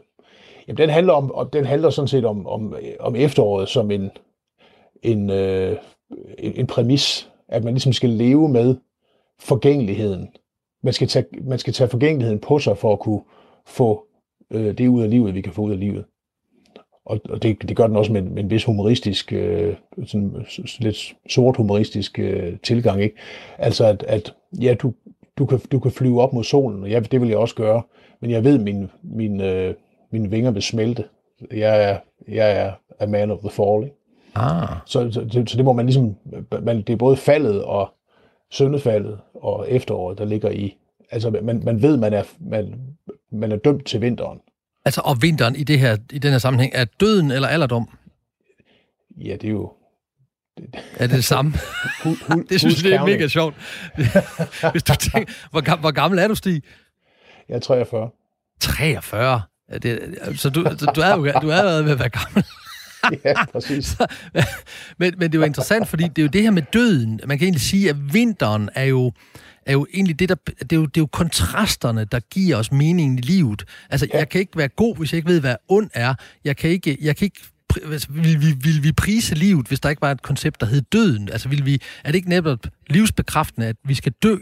Jamen, den handler, om, og den handler sådan set om, om, om efteråret som en, en, øh, en, en præmis, at man ligesom skal leve med forgængeligheden. Man skal tage, man skal tage forgængeligheden på sig for at kunne få øh, det ud af livet, vi kan få ud af livet. Og, og det, det gør den også med, med en vis humoristisk, øh, sådan lidt sort humoristisk øh, tilgang. Ikke? Altså at, at ja, du, du, kan, du kan flyve op mod solen, og ja, det vil jeg også gøre, men jeg ved, min, min, øh, mine vinger vil smelte. Jeg er, jeg er a man of the fall. Ikke? Ah. Så, så, det, så det må man ligesom, man, det er både faldet og søndefaldet og efteråret, der ligger i. Altså man, man ved, man er, man, man er dømt til vinteren. Altså, og vinteren i, det her, i den her sammenhæng, er døden eller alderdom? Ja, det er jo... Er det det samme? det synes jeg, det er mega sjovt. Hvis du tænker, hvor, hvor gammel er du, Stig? Jeg er 43. 43? Det, så du, du, er jo du er allerede ved at være gammel. ja, præcis. Så, men, men det er jo interessant, fordi det er jo det her med døden. Man kan egentlig sige, at vinteren er jo, er jo egentlig det, der, det er jo, det er jo kontrasterne, der giver os meningen i livet. Altså, ja. jeg kan ikke være god, hvis jeg ikke ved, hvad ond er. Jeg kan ikke, jeg kan ikke altså, vil, vi, vil vi prise livet, hvis der ikke var et koncept, der hed døden? Altså, vil vi, er det ikke netop livsbekræftende, at vi skal dø?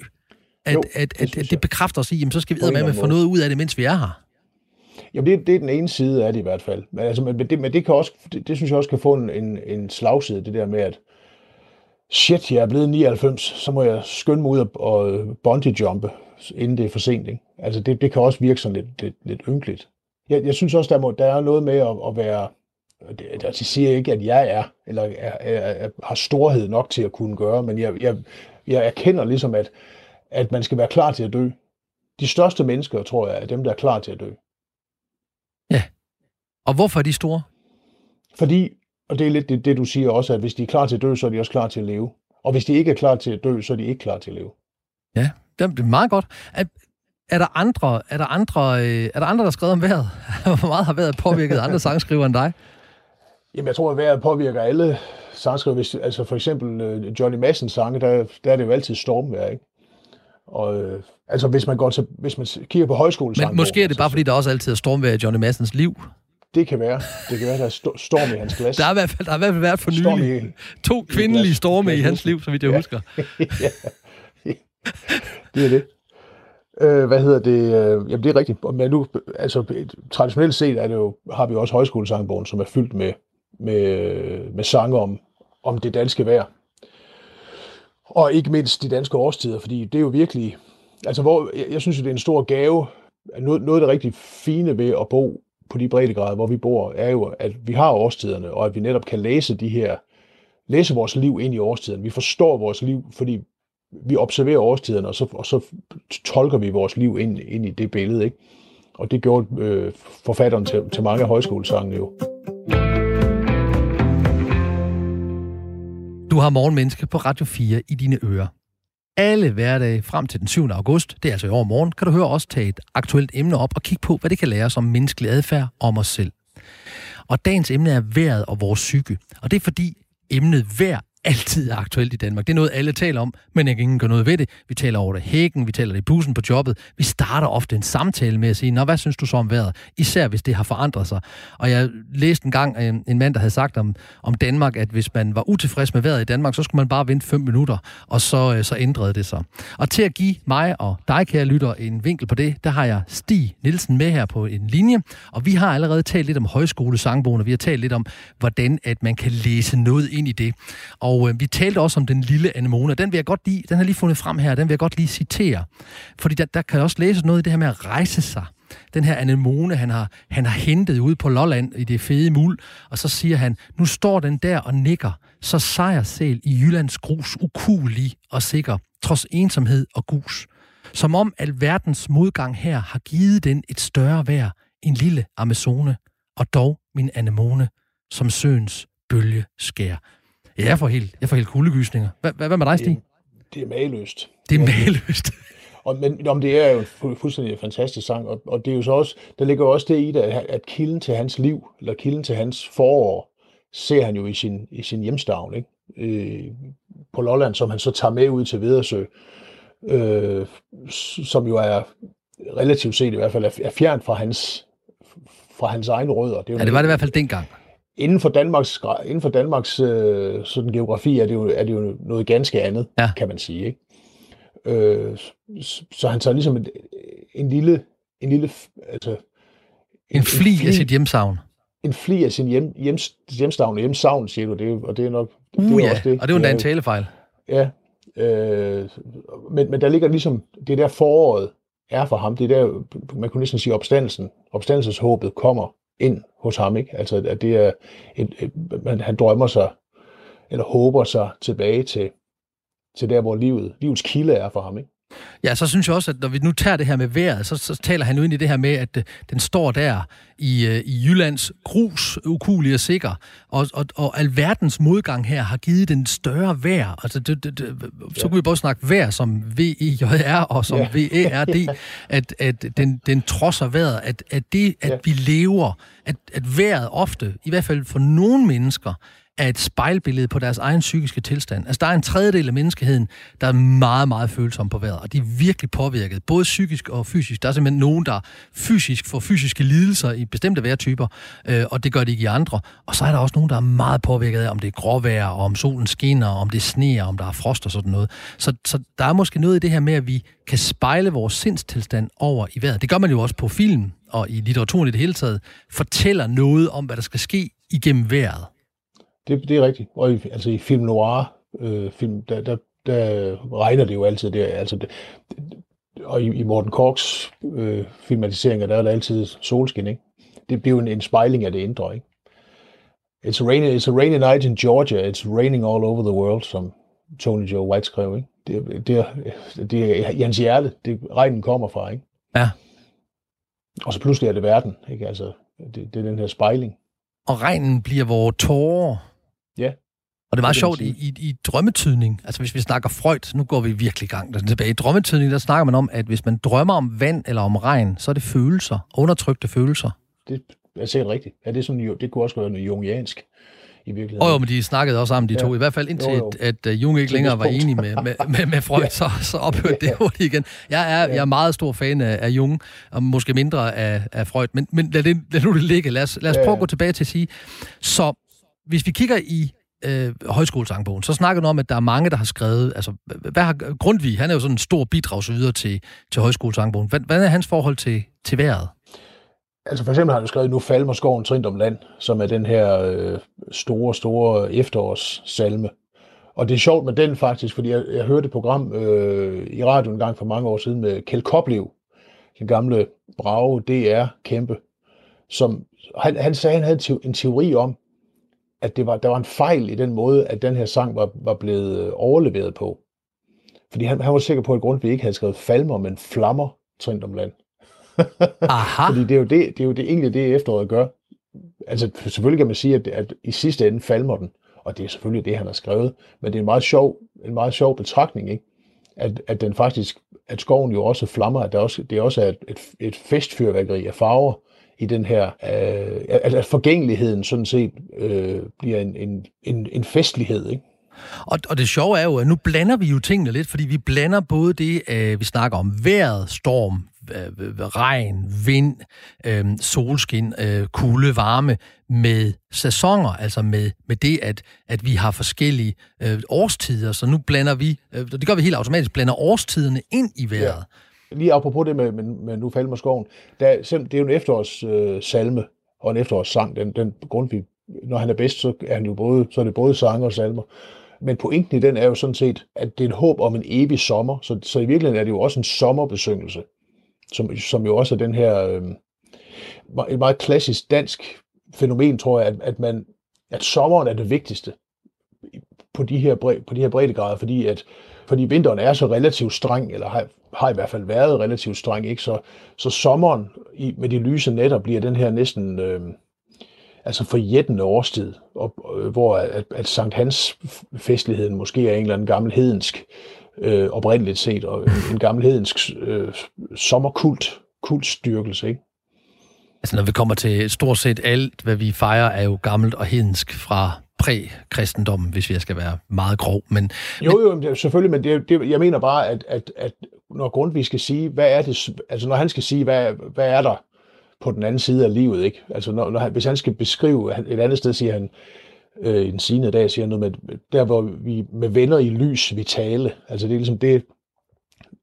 At, jo, at, at, at det bekræfter os i, jamen, så skal vi med at få noget ud af det, mens vi er her. Jamen, det, det er den ene side af det i hvert fald. Men, altså, men, det, men det, kan også, det, det synes jeg også kan få en, en, en slagside, det der med, at shit, jeg er blevet 99, så må jeg skynde mig ud og, og bungee-jumpe, inden det er for sent. Ikke? Altså, det, det kan også virke sådan lidt, lidt, lidt ynkeligt. Jeg, jeg synes også, der, må, der er noget med at, at være... Det, altså, siger ikke, at jeg er, eller er, er, er, har storhed nok til at kunne gøre, men jeg, jeg, jeg erkender ligesom, at, at man skal være klar til at dø. De største mennesker, tror jeg, er dem, der er klar til at dø. Ja. Og hvorfor er de store? Fordi, og det er lidt det, det, du siger også, at hvis de er klar til at dø, så er de også klar til at leve. Og hvis de ikke er klar til at dø, så er de ikke klar til at leve. Ja, det er meget godt. Er, er der andre, er der andre, øh, er der andre, der har skrevet om vejret? Hvor meget har været påvirket andre sangskrivere end dig? Jamen, jeg tror, at vejret påvirker alle sangskrivere. Hvis, altså for eksempel uh, Johnny Massens sange, der, der er det jo altid stormvejr, ikke? Og øh, altså, hvis man går til, hvis man kigger på højskolesangbogen... Men måske er det bare, fordi der også altid er stormvejr i Johnny Massens liv. Det kan være. Det kan være, der er storm i hans glas. Der er i hvert fald, der er i hvert fald været for nylig to kvindelige storme i hans liv, så vidt jeg ja. husker. ja. Det er det. Øh, hvad hedder det? Øh, jamen, det er rigtigt. Men nu, altså, traditionelt set er det jo, har vi også højskolesangbogen, som er fyldt med, med, med sange om, om det danske vejr. Og ikke mindst de danske årstider, fordi det er jo virkelig... Altså, hvor, jeg, jeg synes jo, det er en stor gave. Noget, noget af det rigtig fine ved at bo på de breddegrader, hvor vi bor, er jo, at vi har årstiderne, og at vi netop kan læse de her, læse vores liv ind i årstiderne. Vi forstår vores liv, fordi vi observerer årstiderne, og så, og så tolker vi vores liv ind, ind i det billede. Ikke? Og det gjorde øh, forfatteren til, til mange af højskolesangene jo. Du har Morgenmenneske på Radio 4 i dine ører alle hverdage frem til den 7. august, det er altså i år morgen, kan du høre os tage et aktuelt emne op og kigge på, hvad det kan lære os om menneskelig adfærd om os selv. Og dagens emne er vejret og vores psyke. Og det er fordi emnet vejr altid er aktuelt i Danmark. Det er noget, alle taler om, men jeg kan ingen gøre noget ved det. Vi taler over det hækken, vi taler det i bussen på jobbet. Vi starter ofte en samtale med at sige, Nå, hvad synes du så om vejret? Især hvis det har forandret sig. Og jeg læste en gang en, øh, en mand, der havde sagt om, om Danmark, at hvis man var utilfreds med vejret i Danmark, så skulle man bare vente 5 minutter, og så, øh, så ændrede det sig. Og til at give mig og dig, kære lytter, en vinkel på det, der har jeg Stig Nielsen med her på en linje, og vi har allerede talt lidt om højskolesangbogen, og vi har talt lidt om, hvordan at man kan læse noget ind i det. Og øh, vi talte også om den lille anemone, den vil jeg godt lige, den har lige fundet frem her, den vil jeg godt lige citere. Fordi der, der kan også læses noget i det her med at rejse sig. Den her anemone, han har, han har hentet ude på Lolland i det fede muld, og så siger han, nu står den der og nikker, så sejrsæl i Jyllands grus ukulig og sikker, trods ensomhed og gus. Som om al verdens modgang her har givet den et større værd, en lille Amazone, og dog min anemone, som søens bølge skær. Ja, jeg får helt, jeg får helt kuldegysninger. Hvad, hvad med dig, Stig? Det, det er maløst. Det er maløst. Og, men om det er jo en fu- fuldstændig fantastisk sang, og, og det er jo så også, der ligger jo også det i det, at, at kilden til hans liv, eller kilden til hans forår, ser han jo i sin, i sin hjemstavn, ikke? Øh, på Lolland, som han så tager med ud til Vedersø, øh, som jo er relativt set i hvert fald er, er fjernt fra hans, fra hans egne rødder. Det er jo ja, det var det i hvert fald dengang. Inden for Danmarks, inden for Danmarks øh, sådan geografi er det, jo, er det jo noget ganske andet, ja. kan man sige. Ikke? Øh, så han tager ligesom en, en lille, en lille, altså... En, en fli af sit hjemsavn. En fli af sin hjem, hjem, hjemstavn og hjemsavn, siger du, det, og det er nok... Uh, det er ja, også det, og det er jo endda en talefejl. Ja, øh, men, men der ligger ligesom, det der foråret er for ham, det er der, man kunne næsten sige, opstandelsen, opstandelseshåbet kommer ind hos ham, ikke? Altså, at det er, et, et, man, han drømmer sig, eller håber sig tilbage til, til der, hvor livet, livets kilde er for ham, ikke? Ja, så synes jeg også, at når vi nu tager det her med vejret, så, så taler han jo ind i det her med, at den står der i, øh, i Jyllands grus, ukulig og sikker, og, og, og alverdens modgang her har givet den større vejr. Altså, det, det, det, så kunne vi både snakke vejr som V-E-J-R og som ja. V-E-R-D, at, at den, den trodser vejret, at, at det, at ja. vi lever, at, at vejret ofte, i hvert fald for nogle mennesker, er et spejlbillede på deres egen psykiske tilstand. Altså, der er en tredjedel af menneskeheden, der er meget, meget følsom på vejret, og de er virkelig påvirket, både psykisk og fysisk. Der er simpelthen nogen, der fysisk får fysiske lidelser i bestemte vejrtyper, øh, og det gør de ikke i andre. Og så er der også nogen, der er meget påvirket af, om det er gråvejr, og om solen skinner, og om det sneer, om der er frost og sådan noget. Så, så der er måske noget i det her med, at vi kan spejle vores sindstilstand over i vejret. Det gør man jo også på film og i litteraturen i det hele taget, fortæller noget om, hvad der skal ske igennem vejret. Det, det er rigtigt. Og i, altså i film noir, øh, film, der, der, der regner det jo altid. Det, altså det, og i, i Morten Korks øh, filmatiseringer, der er der altid solskin, ikke? Det bliver jo en, en spejling af det indre, ikke? It's a, rainy, it's a rainy night in Georgia. It's raining all over the world, som Tony Joe White skrev, ikke? Det, det, er, det er hans hjerte, det regnen kommer fra, ikke? Ja. Og så pludselig er det verden, ikke? Altså, det, det er den her spejling. Og regnen bliver vores tårer. Ja. Og det er meget sjovt i, i, i drømmetydning, altså hvis vi snakker Freud, nu går vi virkelig i gang tilbage. I drømmetydning, der snakker man om, at hvis man drømmer om vand eller om regn, så er det følelser, undertrykte følelser. Det er sikkert rigtigt. Ja, det, er sådan, det kunne også være noget jungiansk i virkeligheden. Og jo, men de snakkede også sammen, de ja. to. I hvert fald indtil, jo, jo. at, at Jung ikke længere var enig med, med, med, med Freud, ja. så, så ophørte ja. det hurtigt igen. Jeg er, ja. jeg er meget stor fan af, af Jung, og måske mindre af, af Freud, men, men lad, det, lad nu det ligge. Lad os, lad os ja. prøve at gå tilbage til at sige, så hvis vi kigger i øh, højskolesangbogen, så snakker du om, at der er mange, der har skrevet, altså, hvad har Grundtvig, han er jo sådan en stor bidragsyder til, til højskolesangbogen. Hvad, hvad er hans forhold til, til vejret? Altså for eksempel har du skrevet Nu falmer skoven trint om land, som er den her øh, store, store efterårssalme. Og det er sjovt med den faktisk, fordi jeg, jeg hørte et program øh, i radioen en gang for mange år siden med Kjeld Koplev, den gamle brave DR-kæmpe, som han, han sagde, han havde en teori om, at det var, der var en fejl i den måde, at den her sang var, var blevet øh, overleveret på. Fordi han, han var sikker på, at Grundtvig ikke havde skrevet falmer, men flammer trint om land. Aha. Fordi det er jo det, det er jo det egentlig det efteråret gør. Altså selvfølgelig kan man sige, at, at i sidste ende falmer den, og det er selvfølgelig det, han har skrevet, men det er en meget sjov, en meget sjov betragtning, ikke? at, at den faktisk, at skoven jo også flammer, at der også, det også er et, et, et festfyrværkeri af farver i den her, øh, at, forgængeligheden sådan set øh, bliver en, en, en, en festlighed, ikke? Og, og det sjove er jo, at nu blander vi jo tingene lidt, fordi vi blander både det, øh, vi snakker om vejret, storm, øh, regn, vind, øh, solskin, øh, kulde, varme, med sæsoner, altså med, med det, at, at vi har forskellige øh, årstider. Så nu blander vi, øh, det gør vi helt automatisk, blander årstiderne ind i vejret. Ja. Lige apropos det med, med, med Nu falmer skoven, der, det er jo en efterårs øh, salme og en efterårssang. Den, den grund, vi, når han er bedst, så er, han jo både, så er det både sange og salmer. Men pointen i den er jo sådan set, at det er et håb om en evig sommer, så, så i virkeligheden er det jo også en sommerbesyngelse, som, som jo også er den her, øh, et meget klassisk dansk fænomen, tror jeg, at, at, man, at sommeren er det vigtigste på de her, på de her breddegrader, fordi at fordi vinteren er så relativt streng, eller har, har i hvert fald været relativt streng, ikke? Så, så sommeren i, med de lyse nætter bliver den her næsten øh, altså forjættende årstid, og, øh, hvor at, at Sankt Hans festligheden måske er en eller anden gammel hedensk, øh, oprindeligt set, og en gammel hedensk øh, sommerkult, kultstyrkelse, ikke? Altså når vi kommer til stort set alt, hvad vi fejrer, er jo gammelt og hedensk fra præ-kristendommen, hvis vi skal være meget grov. Men, jo, jo, selvfølgelig, men det, det, jeg mener bare, at, at, at når Grundtvig skal sige, hvad er det, altså når han skal sige, hvad, hvad er der på den anden side af livet, ikke? Altså når, når han, hvis han skal beskrive, et andet sted siger han, øh, en sine dag siger noget med, der hvor vi med venner i lys vi tale, altså det er ligesom det,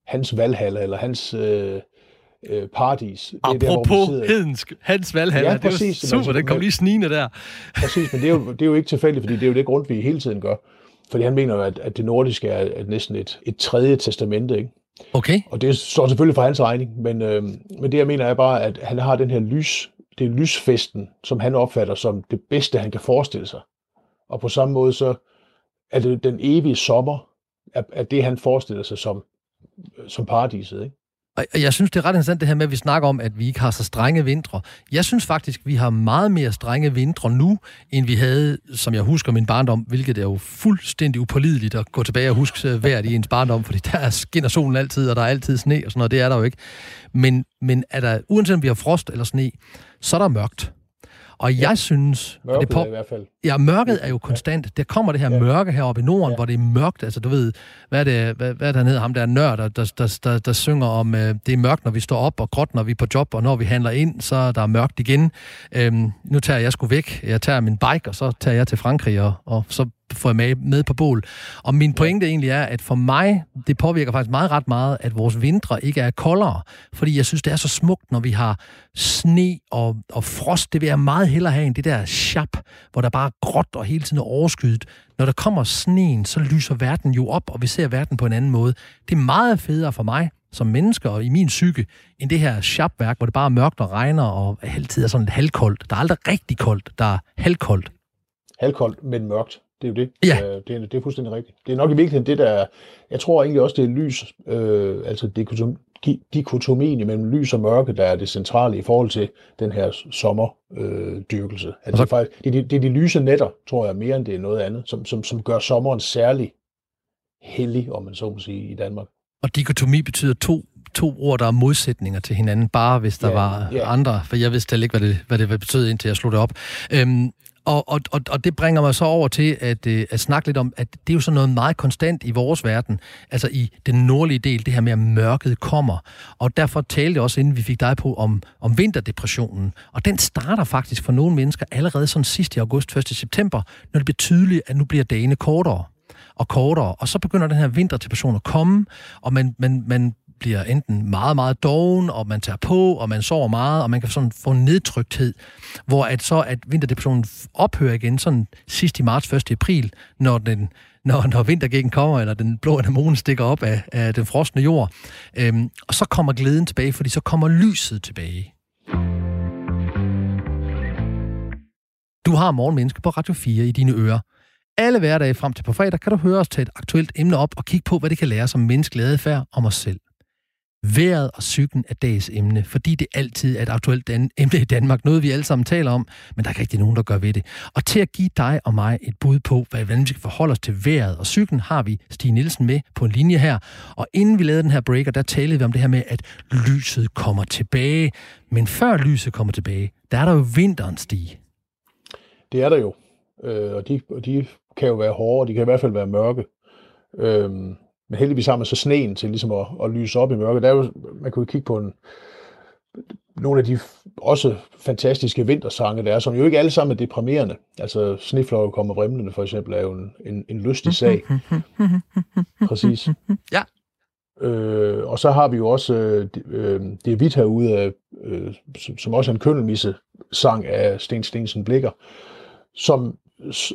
hans valghall, eller hans, øh, øh, paradis. Det Apropos er der, hvor hedensk, Hans Valhalla, ja, præcis, det er super, altså, den kom lige snigende der. Præcis, men det er, jo, det er jo ikke tilfældigt, fordi det er jo det grund, vi hele tiden gør. Fordi han mener jo, at, at det nordiske er at næsten et, et tredje testamente, ikke? Okay. Og det står selvfølgelig for hans regning, men, øh, men det jeg mener er bare, at han har den her lys, det er lysfesten, som han opfatter som det bedste, han kan forestille sig. Og på samme måde så er det den evige sommer, at det han forestiller sig som, som paradiset, ikke? Og jeg synes, det er ret interessant det her med, at vi snakker om, at vi ikke har så strenge vintre. Jeg synes faktisk, vi har meget mere strenge vintre nu, end vi havde, som jeg husker min barndom, hvilket er jo fuldstændig upålideligt at gå tilbage og huske hvert vejret i ens barndom, fordi der skinner solen altid, og der er altid sne og sådan noget, det er der jo ikke. Men, men er der, uanset om vi har frost eller sne, så er der mørkt. Og jeg synes... Mørket det på, i hvert fald. Ja, mørket er jo konstant. Der kommer det her ja. mørke heroppe i Norden, ja. hvor det er mørkt. Altså, du ved, hvad er det, hvad, hvad er der nede? Ham der nørd, der, der, der, der, der synger om, øh, det er mørkt, når vi står op, og gråt, når vi er på job, og når vi handler ind, så er der mørkt igen. Øhm, nu tager jeg sgu væk. Jeg tager min bike, og så tager jeg til Frankrig, og, og så får jeg med, med på bål. Og min pointe egentlig er, at for mig, det påvirker faktisk meget ret meget, at vores vintre ikke er koldere. Fordi jeg synes, det er så smukt, når vi har sne og, og frost. Det vil jeg meget hellere have end det der chap, hvor der bare er gråt og hele tiden er overskyet. Når der kommer sneen, så lyser verden jo op, og vi ser verden på en anden måde. Det er meget federe for mig som mennesker og i min psyke, end det her chapværk, hvor det bare er mørkt og regner og altid er sådan lidt halvkoldt. Der er aldrig rigtig koldt, der er halvkoldt. Halvkoldt, men mørkt. Det er jo det. Ja. Øh, det, er, det er fuldstændig rigtigt. Det er nok i virkeligheden det, der... Jeg tror egentlig også, det er lys, øh, altså dikotom, dikotomien mellem lys og mørke, der er det centrale i forhold til den her sommerdyrkelse. Øh, altså, det, er faktisk, det, er de, det er de lyse netter, tror jeg, mere end det er noget andet, som, som, som gør sommeren særlig hellig, om man så må sige, i Danmark. Og dikotomi betyder to to ord, der er modsætninger til hinanden, bare hvis der ja, var ja. andre, for jeg vidste ikke, hvad det, hvad det betød, indtil jeg slog det op. Øhm, og, og, og, og det bringer mig så over til at, øh, at snakke lidt om, at det er jo sådan noget meget konstant i vores verden, altså i den nordlige del, det her med, at mørket kommer. Og derfor talte jeg også, inden vi fik dig på, om, om vinterdepressionen. Og den starter faktisk for nogle mennesker allerede sådan sidst i august, 1. september, når det bliver tydeligt, at nu bliver dagene kortere og kortere, og så begynder den her vinterdepression at komme, og man, man, man bliver enten meget, meget doven, og man tager på, og man sover meget, og man kan sådan få nedtrykthed, hvor at så at vinterdepressionen ophører igen sådan sidst i marts, 1. april, når den når, når vintergækken kommer, eller den blå anemone stikker op af, af den frosne jord. Øhm, og så kommer glæden tilbage, fordi så kommer lyset tilbage. Du har Morgenmenneske på Radio 4 i dine ører. Alle hverdage frem til på fredag kan du høre os tage et aktuelt emne op og kigge på, hvad det kan lære som menneskelig adfærd om os selv. Været og cyklen er dagens emne, fordi det altid er et aktuelt emne i Danmark. Noget, vi alle sammen taler om, men der er ikke rigtig nogen, der gør ved det. Og til at give dig og mig et bud på, hvordan vi skal forholde os til vejret og cyklen, har vi Stig Nielsen med på en linje her. Og inden vi lavede den her breaker, der talte vi om det her med, at lyset kommer tilbage. Men før lyset kommer tilbage, der er der jo vinteren, Stig. Det er der jo. Øh, og, de, og de kan jo være hårde, og de kan i hvert fald være mørke. Øh, men heldigvis har man så sneen til ligesom at, at lyse op i mørket. Der er jo, man kunne kigge på en, nogle af de også fantastiske vintersange, der er, som jo ikke alle sammen er deprimerende. Altså, Snefløje kommer vrimlende, for eksempel, er jo en, en, en lystig sag. Præcis. Ja. Øh, og så har vi jo også øh, øh, det er vidt herude, af, øh, som, som også er en køndelmisse sang af Sten Stensen Blikker, som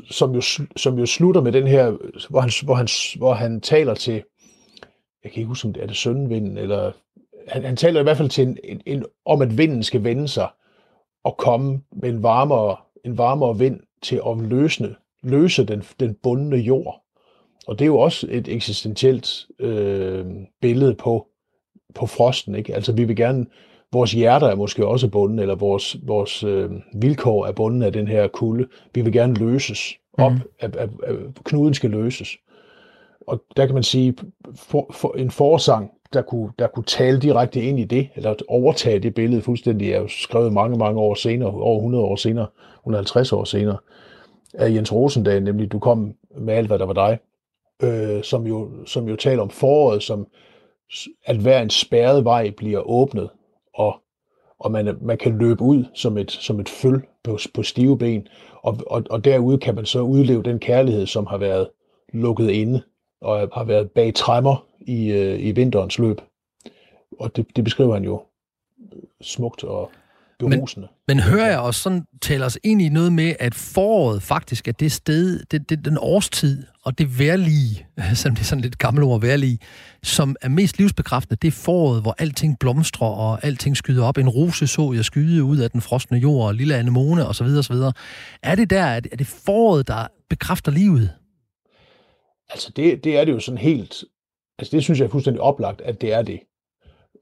som jo, som jo slutter med den her, hvor han, hvor han, hvor han taler til, jeg kan ikke huske, om det er det søndenvinden, eller han, han taler i hvert fald til en, en, en, om, at vinden skal vende sig og komme med en varmere, en varmere vind til at løsne, løse den, den bundne jord. Og det er jo også et eksistentielt øh, billede på, på frosten. Ikke? Altså vi vil gerne vores hjerter er måske også bunden, eller vores, vores øh, vilkår er bunden af den her kulde. Vi vil gerne løses op, mm. at, at, at knuden skal løses. Og der kan man sige, for, for en forsang, der kunne, der kunne tale direkte ind i det, eller overtage det billede fuldstændig, er jo skrevet mange, mange år senere, over 100 år senere, 150 år senere, af Jens Rosendal, nemlig Du kom med alt, hvad der var dig, øh, som, jo, som jo taler om foråret, som at hver en spærret vej bliver åbnet, og, og man, man kan løbe ud som et, som et føl på, på stive ben, og, og, og derude kan man så udleve den kærlighed, som har været lukket inde, og har været bag træmmer i, øh, i vinterens løb. Og det, det beskriver han jo smukt og berusende. Men, men hører jeg også sådan, taler os ind i noget med, at foråret faktisk er det sted, det, det, den årstid, og det værlige, selvom det er sådan lidt gammelt ord, værlige, som er mest livsbekræftende, det er foråret, hvor alting blomstrer, og alting skyder op. En rose så jeg skyde ud af den frosne jord, og lille anemone, osv. osv. Er det der, er det foråret, der bekræfter livet? Altså, det, det er det jo sådan helt... Altså, det synes jeg er fuldstændig oplagt, at det er det.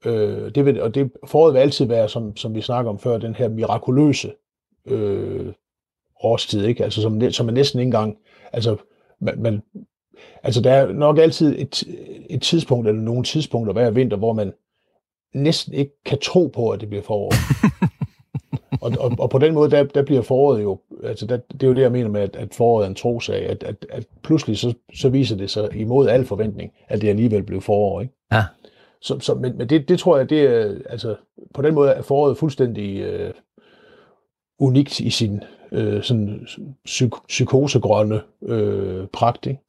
Øh, det vil, og det, foråret vil altid være, som, som vi snakker om før, den her mirakuløse øh, årstid, ikke? Altså, som, som er næsten ikke engang... Altså, man, man, altså, der er nok altid et, et tidspunkt, eller nogle tidspunkter hver vinter, hvor man næsten ikke kan tro på, at det bliver forår. og, og, og på den måde, der, der bliver foråret jo, altså der, det er jo det, jeg mener med, at, at foråret er en trosag, at, at, at pludselig så, så viser det sig imod al forventning, at det alligevel blev forår, ikke? Ja. Så, så, men men det, det tror jeg, det er, altså, på den måde er foråret fuldstændig øh, unikt i sin øh, sådan psyk- psykosegrønne øh, pragt, ikke?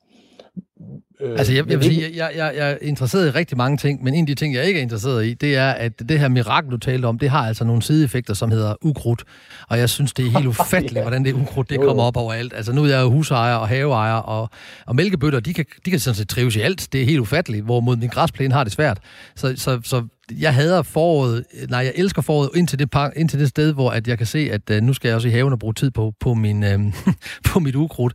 Øh, altså, jeg, jeg vil sige, jeg, jeg, jeg er interesseret i rigtig mange ting, men en af de ting, jeg ikke er interesseret i, det er, at det her mirakel, du talte om, det har altså nogle sideeffekter, som hedder ukrudt. Og jeg synes, det er helt ufatteligt, ja. hvordan det ukrudt, det kommer op overalt. Altså, nu er jeg jo husejer og haveejer, og, og mælkebøtter, de kan, de kan sådan set trives i alt. Det er helt ufatteligt, hvorimod min græsplæne har det svært. Så, så, så jeg hader foråret, nej, jeg elsker foråret indtil det, indtil det sted, hvor at jeg kan se, at uh, nu skal jeg også i haven og bruge tid på, på, min, uh, på mit ukrudt.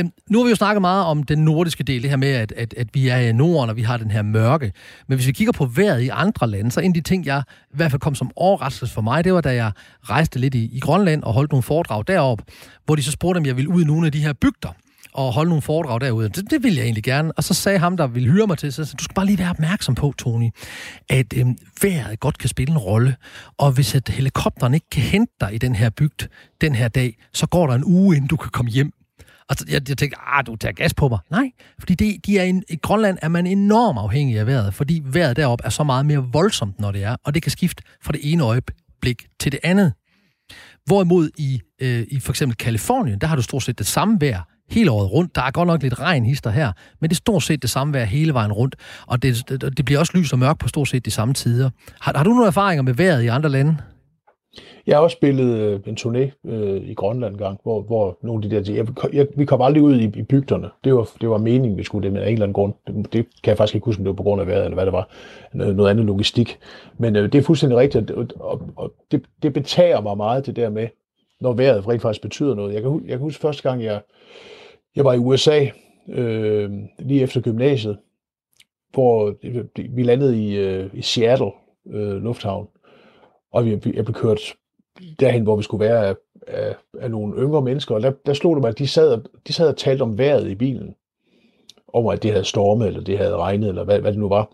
Uh, nu har vi jo snakket meget om den nordiske del, det her med, at, at, at vi er i Norden, og vi har den her mørke. Men hvis vi kigger på vejret i andre lande, så en af de ting, jeg i hvert fald kom som overraskelse for mig, det var, da jeg rejste lidt i, i Grønland og holdt nogle foredrag derop, hvor de så spurgte, om jeg ville ud i nogle af de her bygder og holde nogle foredrag derude. Det, det ville jeg egentlig gerne. Og så sagde ham, der ville hyre mig til, så du skal bare lige være opmærksom på, Tony, at øh, vejret godt kan spille en rolle. Og hvis at helikopteren ikke kan hente dig i den her bygd den her dag, så går der en uge, inden du kan komme hjem. Og så, jeg, jeg tænkte, ah, du tager gas på mig. Nej, fordi det, de er en, i Grønland er man enormt afhængig af vejret, fordi vejret deroppe er så meget mere voldsomt, når det er, og det kan skifte fra det ene øjeblik til det andet. Hvorimod i, øh, i for eksempel Kalifornien, der har du stort set det samme vejr hele året rundt. Der er godt nok lidt regnhister her, men det er stort set det samme vejr hele vejen rundt, og det, det, det bliver også lys og mørkt på stort set de samme tider. Har, har du nogle erfaringer med vejret i andre lande? Jeg har også spillet øh, en turné øh, i Grønland gang, hvor, hvor nogle af de der... Jeg, jeg, vi kom aldrig ud i, i bygderne. Det var, det var meningen, vi skulle det, med en eller anden grund. Det, det kan jeg faktisk ikke huske, om det var på grund af vejret, eller hvad det var. Noget, noget andet logistik. Men øh, det er fuldstændig rigtigt, og, og, og det, det betager mig meget, det der med, når vejret rent faktisk betyder noget. Jeg kan, jeg kan huske første gang, jeg, jeg var i USA, øh, lige efter gymnasiet, hvor vi landede i, øh, i Seattle øh, Lufthavn, og vi, jeg blev kørt derhen, hvor vi skulle være af, af, af nogle yngre mennesker, og der, der slog det mig, at de sad, de sad og talte om vejret i bilen, om at det havde stormet, eller det havde regnet, eller hvad, hvad det nu var.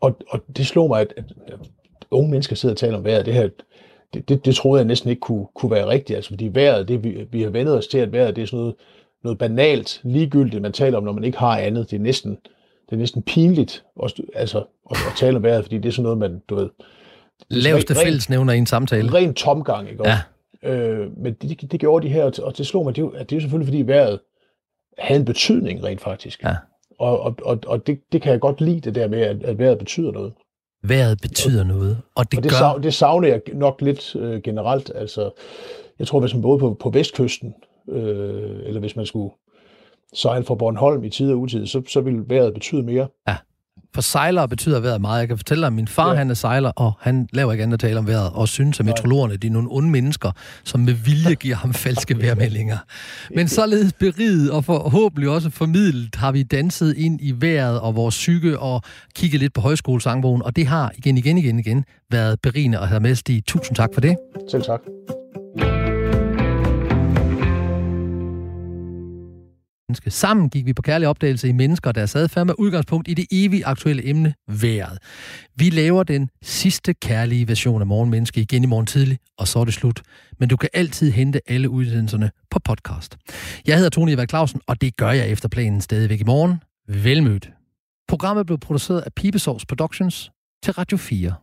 Og, og det slog mig, at, at, at unge mennesker sidder og taler om vejret, det her, det, det, det troede jeg næsten ikke kunne, kunne være rigtigt, altså fordi vejret, det, vi, vi har vendet os til, at vejret det er sådan noget, noget banalt, ligegyldigt, man taler om, når man ikke har andet. Det er næsten, det er næsten pinligt også, altså, at, at tale om vejret, fordi det er sådan noget, man, du ved... Laveste fællesnævner i en samtale. Ren tomgang, ikke Ja. Øh, men det, det gjorde de her, og det slog mig, det, at det er selvfølgelig, fordi vejret havde en betydning rent faktisk. Ja. Og, og, og, og det, det kan jeg godt lide, det der med, at, at vejret betyder noget. Vejret betyder noget, og det, og det, gør... Savner, det savner jeg nok lidt øh, generelt. Altså, jeg tror, hvis man både på, på vestkysten, øh, eller hvis man skulle sejle fra Bornholm i tid og utid, så, så vil vejret betyde mere. Ja, for sejlere betyder vejret meget. Jeg kan fortælle dig, at min far ja. han er sejler, og han laver ikke andet at tale om vejret, og synes, at meteorologerne de er nogle onde mennesker, som med vilje giver ham falske vejrmeldinger. Men således beriget og forhåbentlig også formidlet har vi danset ind i vejret og vores psyke og kigget lidt på højskolesangbogen, og det har igen, igen, igen, igen været berigende at have med, Stig. Tusind tak for det. Selv tak. Menneske. Sammen gik vi på kærlig opdagelse i mennesker, der adfærd med udgangspunkt i det evige aktuelle emne, vejret. Vi laver den sidste kærlige version af Morgenmenneske igen i morgen tidlig, og så er det slut. Men du kan altid hente alle udsendelserne på podcast. Jeg hedder Tony Eva Clausen, og det gør jeg efter planen stadigvæk i morgen. Velmødt. Programmet blev produceret af Pibesovs Productions til Radio 4.